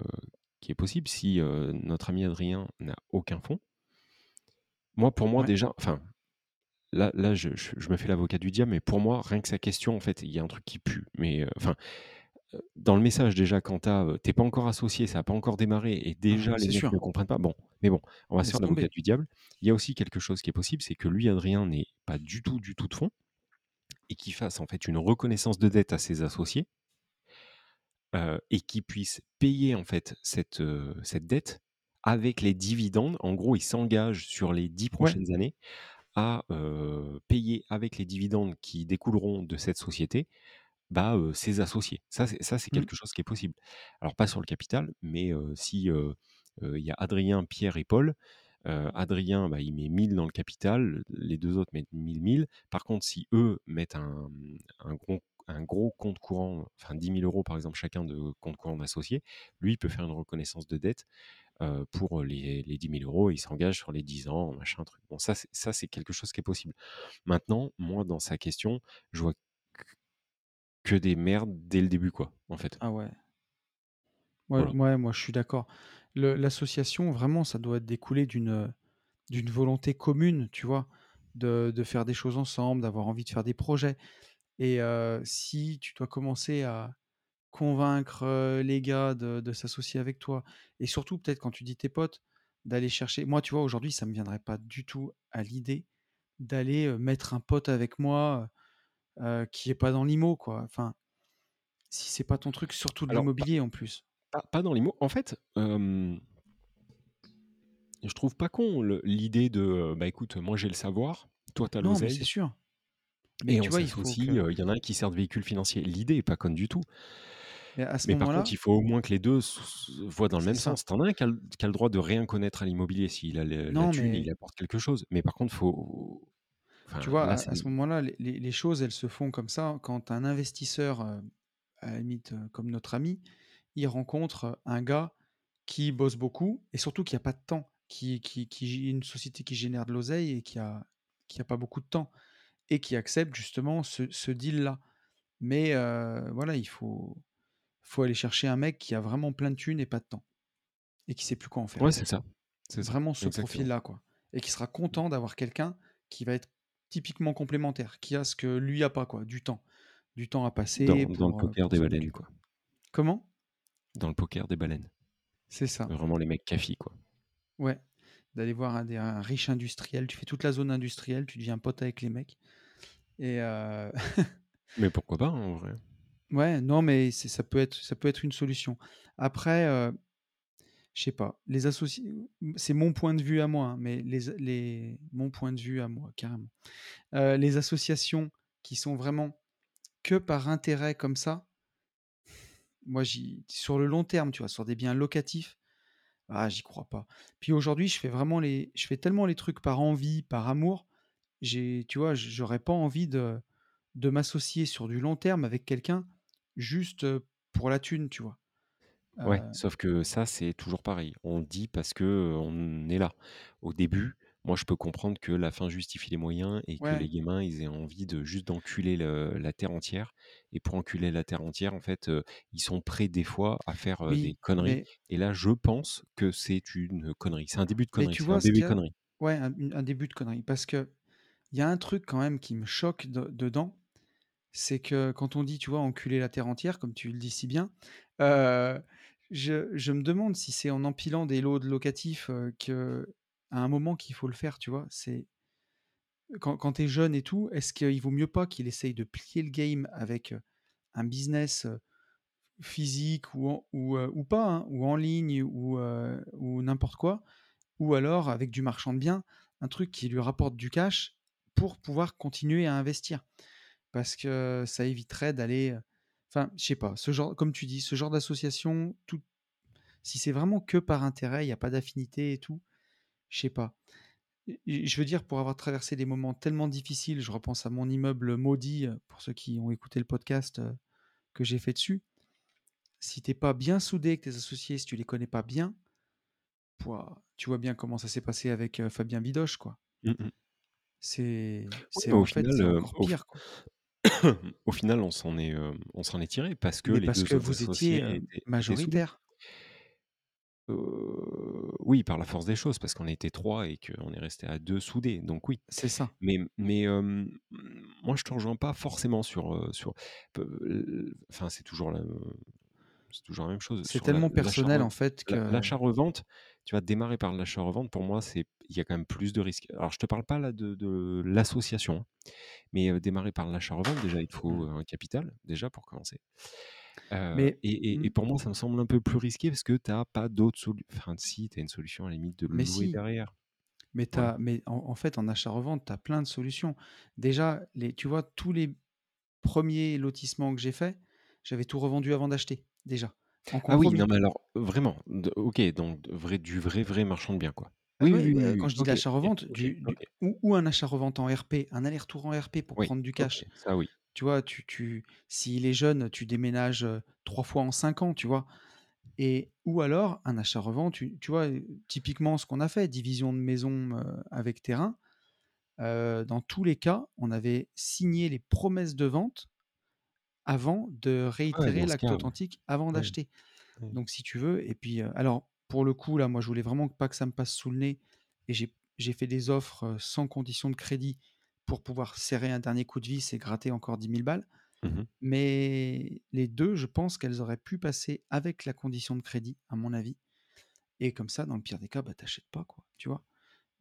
S2: qui est possible si euh, notre ami Adrien n'a aucun fonds. Moi, pour moi,
S1: Ouais.
S2: déjà, enfin, là, là je, je- je me fais l'avocat du diable, mais pour moi, rien que sa question, en fait, il y a un truc qui pue. Mais euh, enfin, euh, dans le message, déjà, quand euh, t'es pas encore associé, ça n'a pas encore démarré, et déjà, les
S1: sûr.
S2: ne comprennent pas. Bon, mais bon, on va se faire l'avocat du diable. Il y a aussi quelque chose qui est possible, c'est que lui, Adrien, n'est pas du tout, du tout de fonds, et qu'il fasse, en fait, une reconnaissance de dette à ses associés euh, et qui puisse payer en fait cette, euh, cette dette avec les dividendes. En gros, il s'engage sur les dix
S1: Ouais.
S2: prochaines années à euh, payer avec les dividendes qui découleront de cette société bah, ses associés. Ça, c'est, ça, c'est
S1: Mm.
S2: quelque chose qui est possible. Alors, pas sur le capital, mais si il y a Adrien, Pierre et Paul, euh, Adrien, bah, il met 1000 dans le capital, les deux autres mettent 1000, 1000. Par contre, si eux mettent un, un, gros, un gros compte courant, enfin 10 000 euros par exemple chacun de compte courant d'associé, lui il peut faire une reconnaissance de dette pour les, les 10 000 euros, il s'engage sur les 10 ans, machin truc. Bon, ça, ça c'est quelque chose qui est possible. Maintenant, moi, dans sa question, je vois que des merdes dès le début, quoi, en fait.
S1: Ah ouais. Ouais, moi je suis d'accord. L'association, vraiment, ça doit découler d'une d'une volonté commune, tu vois, de, de faire des choses ensemble, d'avoir envie de faire des projets. Et si tu dois commencer à convaincre les gars de, s'associer avec toi, et surtout peut-être quand tu dis tes potes, d'aller chercher. Moi, tu vois, aujourd'hui, ça me viendrait pas du tout à l'idée d'aller mettre un pote avec moi qui est pas dans l'IMO, quoi. Enfin, si c'est pas ton truc, surtout de l'immobilier en plus.
S2: Pas, dans l'IMO. En fait, je trouve pas con l'idée de bah écoute, moi j'ai le savoir, toi t'as l'oseille.
S1: c'est sûr.
S2: Mais et tu vois, il aussi, il y en a un qui sert de véhicule financier. L'idée est pas conne du tout. Mais, par contre, il faut au moins que les deux voient dans le même sens. T'en as un qui a, le droit de rien connaître à l'immobilier s'il a la thune il apporte quelque chose. Mais par contre, faut.
S1: tu vois, à, ce moment-là, les, choses, elles se font comme ça. Quand un investisseur, à la limite, comme notre ami, il rencontre un gars qui bosse beaucoup et surtout qui a pas de temps, qui, qui, qui une société qui génère de l'oseille et qui a, qui a pas beaucoup de temps et qui accepte justement ce, ce deal-là. Mais voilà, il faut, faut aller chercher un mec qui a vraiment plein de thunes et pas de temps et qui sait plus quoi en faire.
S2: Ouais, c'est ça.
S1: C'est vraiment ce profil-là, quoi. Et qui sera content d'avoir quelqu'un qui va être typiquement complémentaire, qui a ce que lui a pas, quoi, du temps, du temps à passer.
S2: Dans, dans le poker des baleines, quoi.
S1: Comment?
S2: Dans le poker des baleines.
S1: C'est ça.
S2: Vraiment les mecs cafis, quoi.
S1: Ouais. D'aller voir un, riche industriel, tu fais toute la zone industrielle, tu deviens pote avec les mecs. Et euh,
S2: mais pourquoi pas, en vrai
S1: Ouais, non, mais ça peut être ça peut être une solution. Après, euh, je sais pas, les associés c'est mon point de vue à moi, hein, mais les les mon point de vue à moi, carrément. Euh, les associations qui sont vraiment que par intérêt comme ça, moi j'y sur le long terme, tu vois, sur des biens locatifs, ah, j'y crois pas. Puis aujourd'hui, je fais vraiment les je fais tellement les trucs par envie, par amour, j'ai tu vois, j'aurais pas envie de de m'associer sur du long terme avec quelqu'un juste pour la thune, tu vois?
S2: Ouais, sauf que ça, c'est toujours pareil. On dit parce que on est là. Au début, moi, je peux comprendre que la fin justifie les moyens et que les gamins, ils aient envie de juste d'enculer la terre entière. Et pour enculer la terre entière, en fait, ils sont prêts des fois à faire des conneries. Et là, je pense que c'est une connerie. C'est un début de connerie. C'est un début de connerie.
S1: Ouais, un, début de connerie. Parce que il y a un truc quand même qui me choque dedans c'est que quand on dit, tu vois, enculer la terre entière, comme tu le dis si bien, je, me demande si c'est en empilant des lots locatifs que à un moment qu'il faut le faire, tu vois. C'est quand, quand tu es jeune et tout, est-ce qu'il vaut mieux pas qu'il essaye de plier le game avec un business physique ou, pas, hein, ou en ligne ou n'importe quoi, ou alors avec du marchand de biens, un truc qui lui rapporte du cash pour pouvoir continuer à investir parce que ça éviterait d'aller. Enfin, je sais pas, ce genre, comme tu dis, ce genre d'association, tout, si c'est vraiment que par intérêt, il n'y a pas d'affinité et tout, je sais pas. Je veux dire, pour avoir traversé des moments tellement difficiles, je repense à mon immeuble maudit, pour ceux qui ont écouté le podcast que j'ai fait dessus. Si t'es pas bien soudé avec tes associés, si tu les connais pas bien, tu vois bien comment ça s'est passé avec Fabien Bidoche, quoi. Mmh c'est en fait encore
S2: pire, quoi. au final, on s'en est, on s'en est tiré parce que les
S1: parce que vous étiez majoritaire.
S2: oui, par la force des choses, parce qu'on était trois et qu'on est resté à deux soudés, donc oui.
S1: C'est ça.
S2: Mais, mais moi, je te rejoins pas forcément sur, sur, enfin, c'est toujours la, c'est toujours la même chose.
S1: C'est tellement personnel en fait que
S2: l'achat-revente, tu vas démarrer par l'achat-revente. Pour moi, c'est il y a quand même plus de risques. Alors, je te parle pas là de, l'association, mais démarrer par l'achat-revente, déjà, il faut mmh. un capital déjà pour commencer. mais, et, mmh. pour moi, ça me semble un peu plus risqué parce que tu n'as pas d'autres solutions. Enfin, si, tu as une solution à la limite de le louer derrière.
S1: Mais, as, mais en, fait, en achat-revente, tu as plein de solutions. Déjà, les, tu vois, tous les premiers lotissements que j'ai faits, j'avais tout revendu avant d'acheter déjà.
S2: ah oui, non mais alors vraiment, ok, donc vrai, du vrai vrai marchand de biens quoi.
S1: Ah
S2: Oui,
S1: ouais,
S2: oui, oui,
S1: bah,
S2: oui,
S1: quand je dis de
S2: OK,
S1: l'achat-revente,
S2: OK,
S1: du, du-
S2: OK.
S1: ou, ou un achat-revente en RP, un aller-retour en RP pour
S2: Oui,
S1: prendre du
S2: OK,
S1: cash.
S2: ça oui.
S1: Tu vois, tu, tu, s'il est jeune, tu déménages euh, trois fois en cinq ans, tu vois. Et, ou alors un achat-revente, tu, tu vois, euh, typiquement ce qu'on a fait, division de maison euh, avec terrain. euh, dans tous les cas, on avait signé les promesses de vente avant de réitérer l'acte authentique avant
S2: Ouais,
S1: d'acheter.
S2: ouais.
S1: Donc, si tu veux, et puis, euh, alors, pour le coup, là, moi, je voulais vraiment pas que ça me passe sous le nez, et j'ai fait des offres sans condition de crédit pour pouvoir serrer un dernier coup de vis et gratter encore 10 000 balles.
S2: Mmh
S1: Mais les deux, je pense qu'elles auraient pu passer avec la condition de crédit, à mon avis. Et comme ça, dans le pire des cas, bah, t'achètes pas, quoi, tu vois?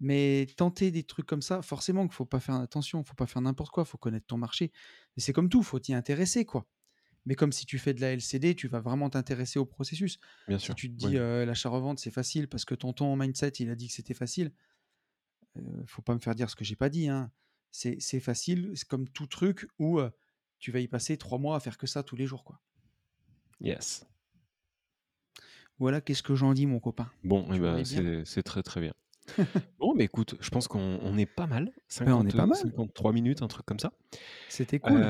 S1: Mais tenter des trucs comme ça, forcément qu'il faut pas faire attention, faut pas faire n'importe quoi, faut connaître ton marché. Et c'est comme tout, faut t'y intéresser, quoi. Mais comme si tu fais de la LCD, tu vas vraiment t'intéresser au processus.
S2: Bien
S1: Si
S2: sûr,
S1: tu te
S2: oui.
S1: dis euh, l'achat-revente, c'est facile parce que ton ton mindset, il a dit que c'était facile, euh, faut pas me faire dire ce que j'ai pas dit. Hein. C'est facile, c'est comme tout truc où euh, tu vas y passer trois mois à faire que ça tous les jours, quoi.
S2: Yes.
S1: Voilà, qu'est-ce que j'en dis, mon copain
S2: Bon, eh ben, c'est très, très bien. Bon, mais écoute, je pense qu'on on est pas mal.
S1: Ben, on est
S2: 50,
S1: pas mal.
S2: 53 minutes, un truc comme ça.
S1: C'était cool.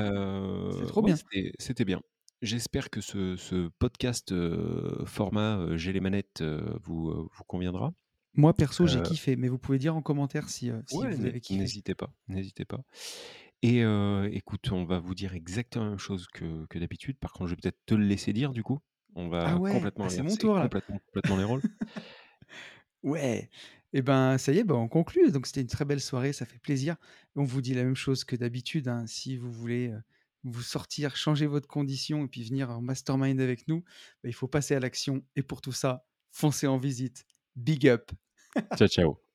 S1: C'est
S2: Heu,
S1: trop
S2: ouais,
S1: bien.
S2: c'était c'était bien. J'espère que ce ce podcast, heu, format, heu, j'ai les manettes, vous, conviendra.
S1: Moi, perso, j'ai kiffé, mais vous pouvez dire en commentaire si, euh, si
S2: ouais,
S1: vous avez kiffé.
S2: n'hésitez pas, n'hésitez pas. Et écoute, on va vous dire exactement la même chose que que d'habitude. Par contre, je vais peut-être te le laisser dire du coup. On
S1: Ah
S2: va
S1: ouais,
S2: complètement
S1: ah, c'est mon tour là.
S2: complètement complètement les rôles.
S1: Ouais. Et ben, ça y est, ben, on conclut. Donc, c'était une très belle soirée, ça fait plaisir. On vous dit la même chose que d'habitude. hein. Si vous voulez vous sortir, changer votre condition et puis venir en mastermind avec nous, ben, il faut passer à l'action. Et pour tout ça, foncez en visite. Big up.
S2: Ciao, ciao.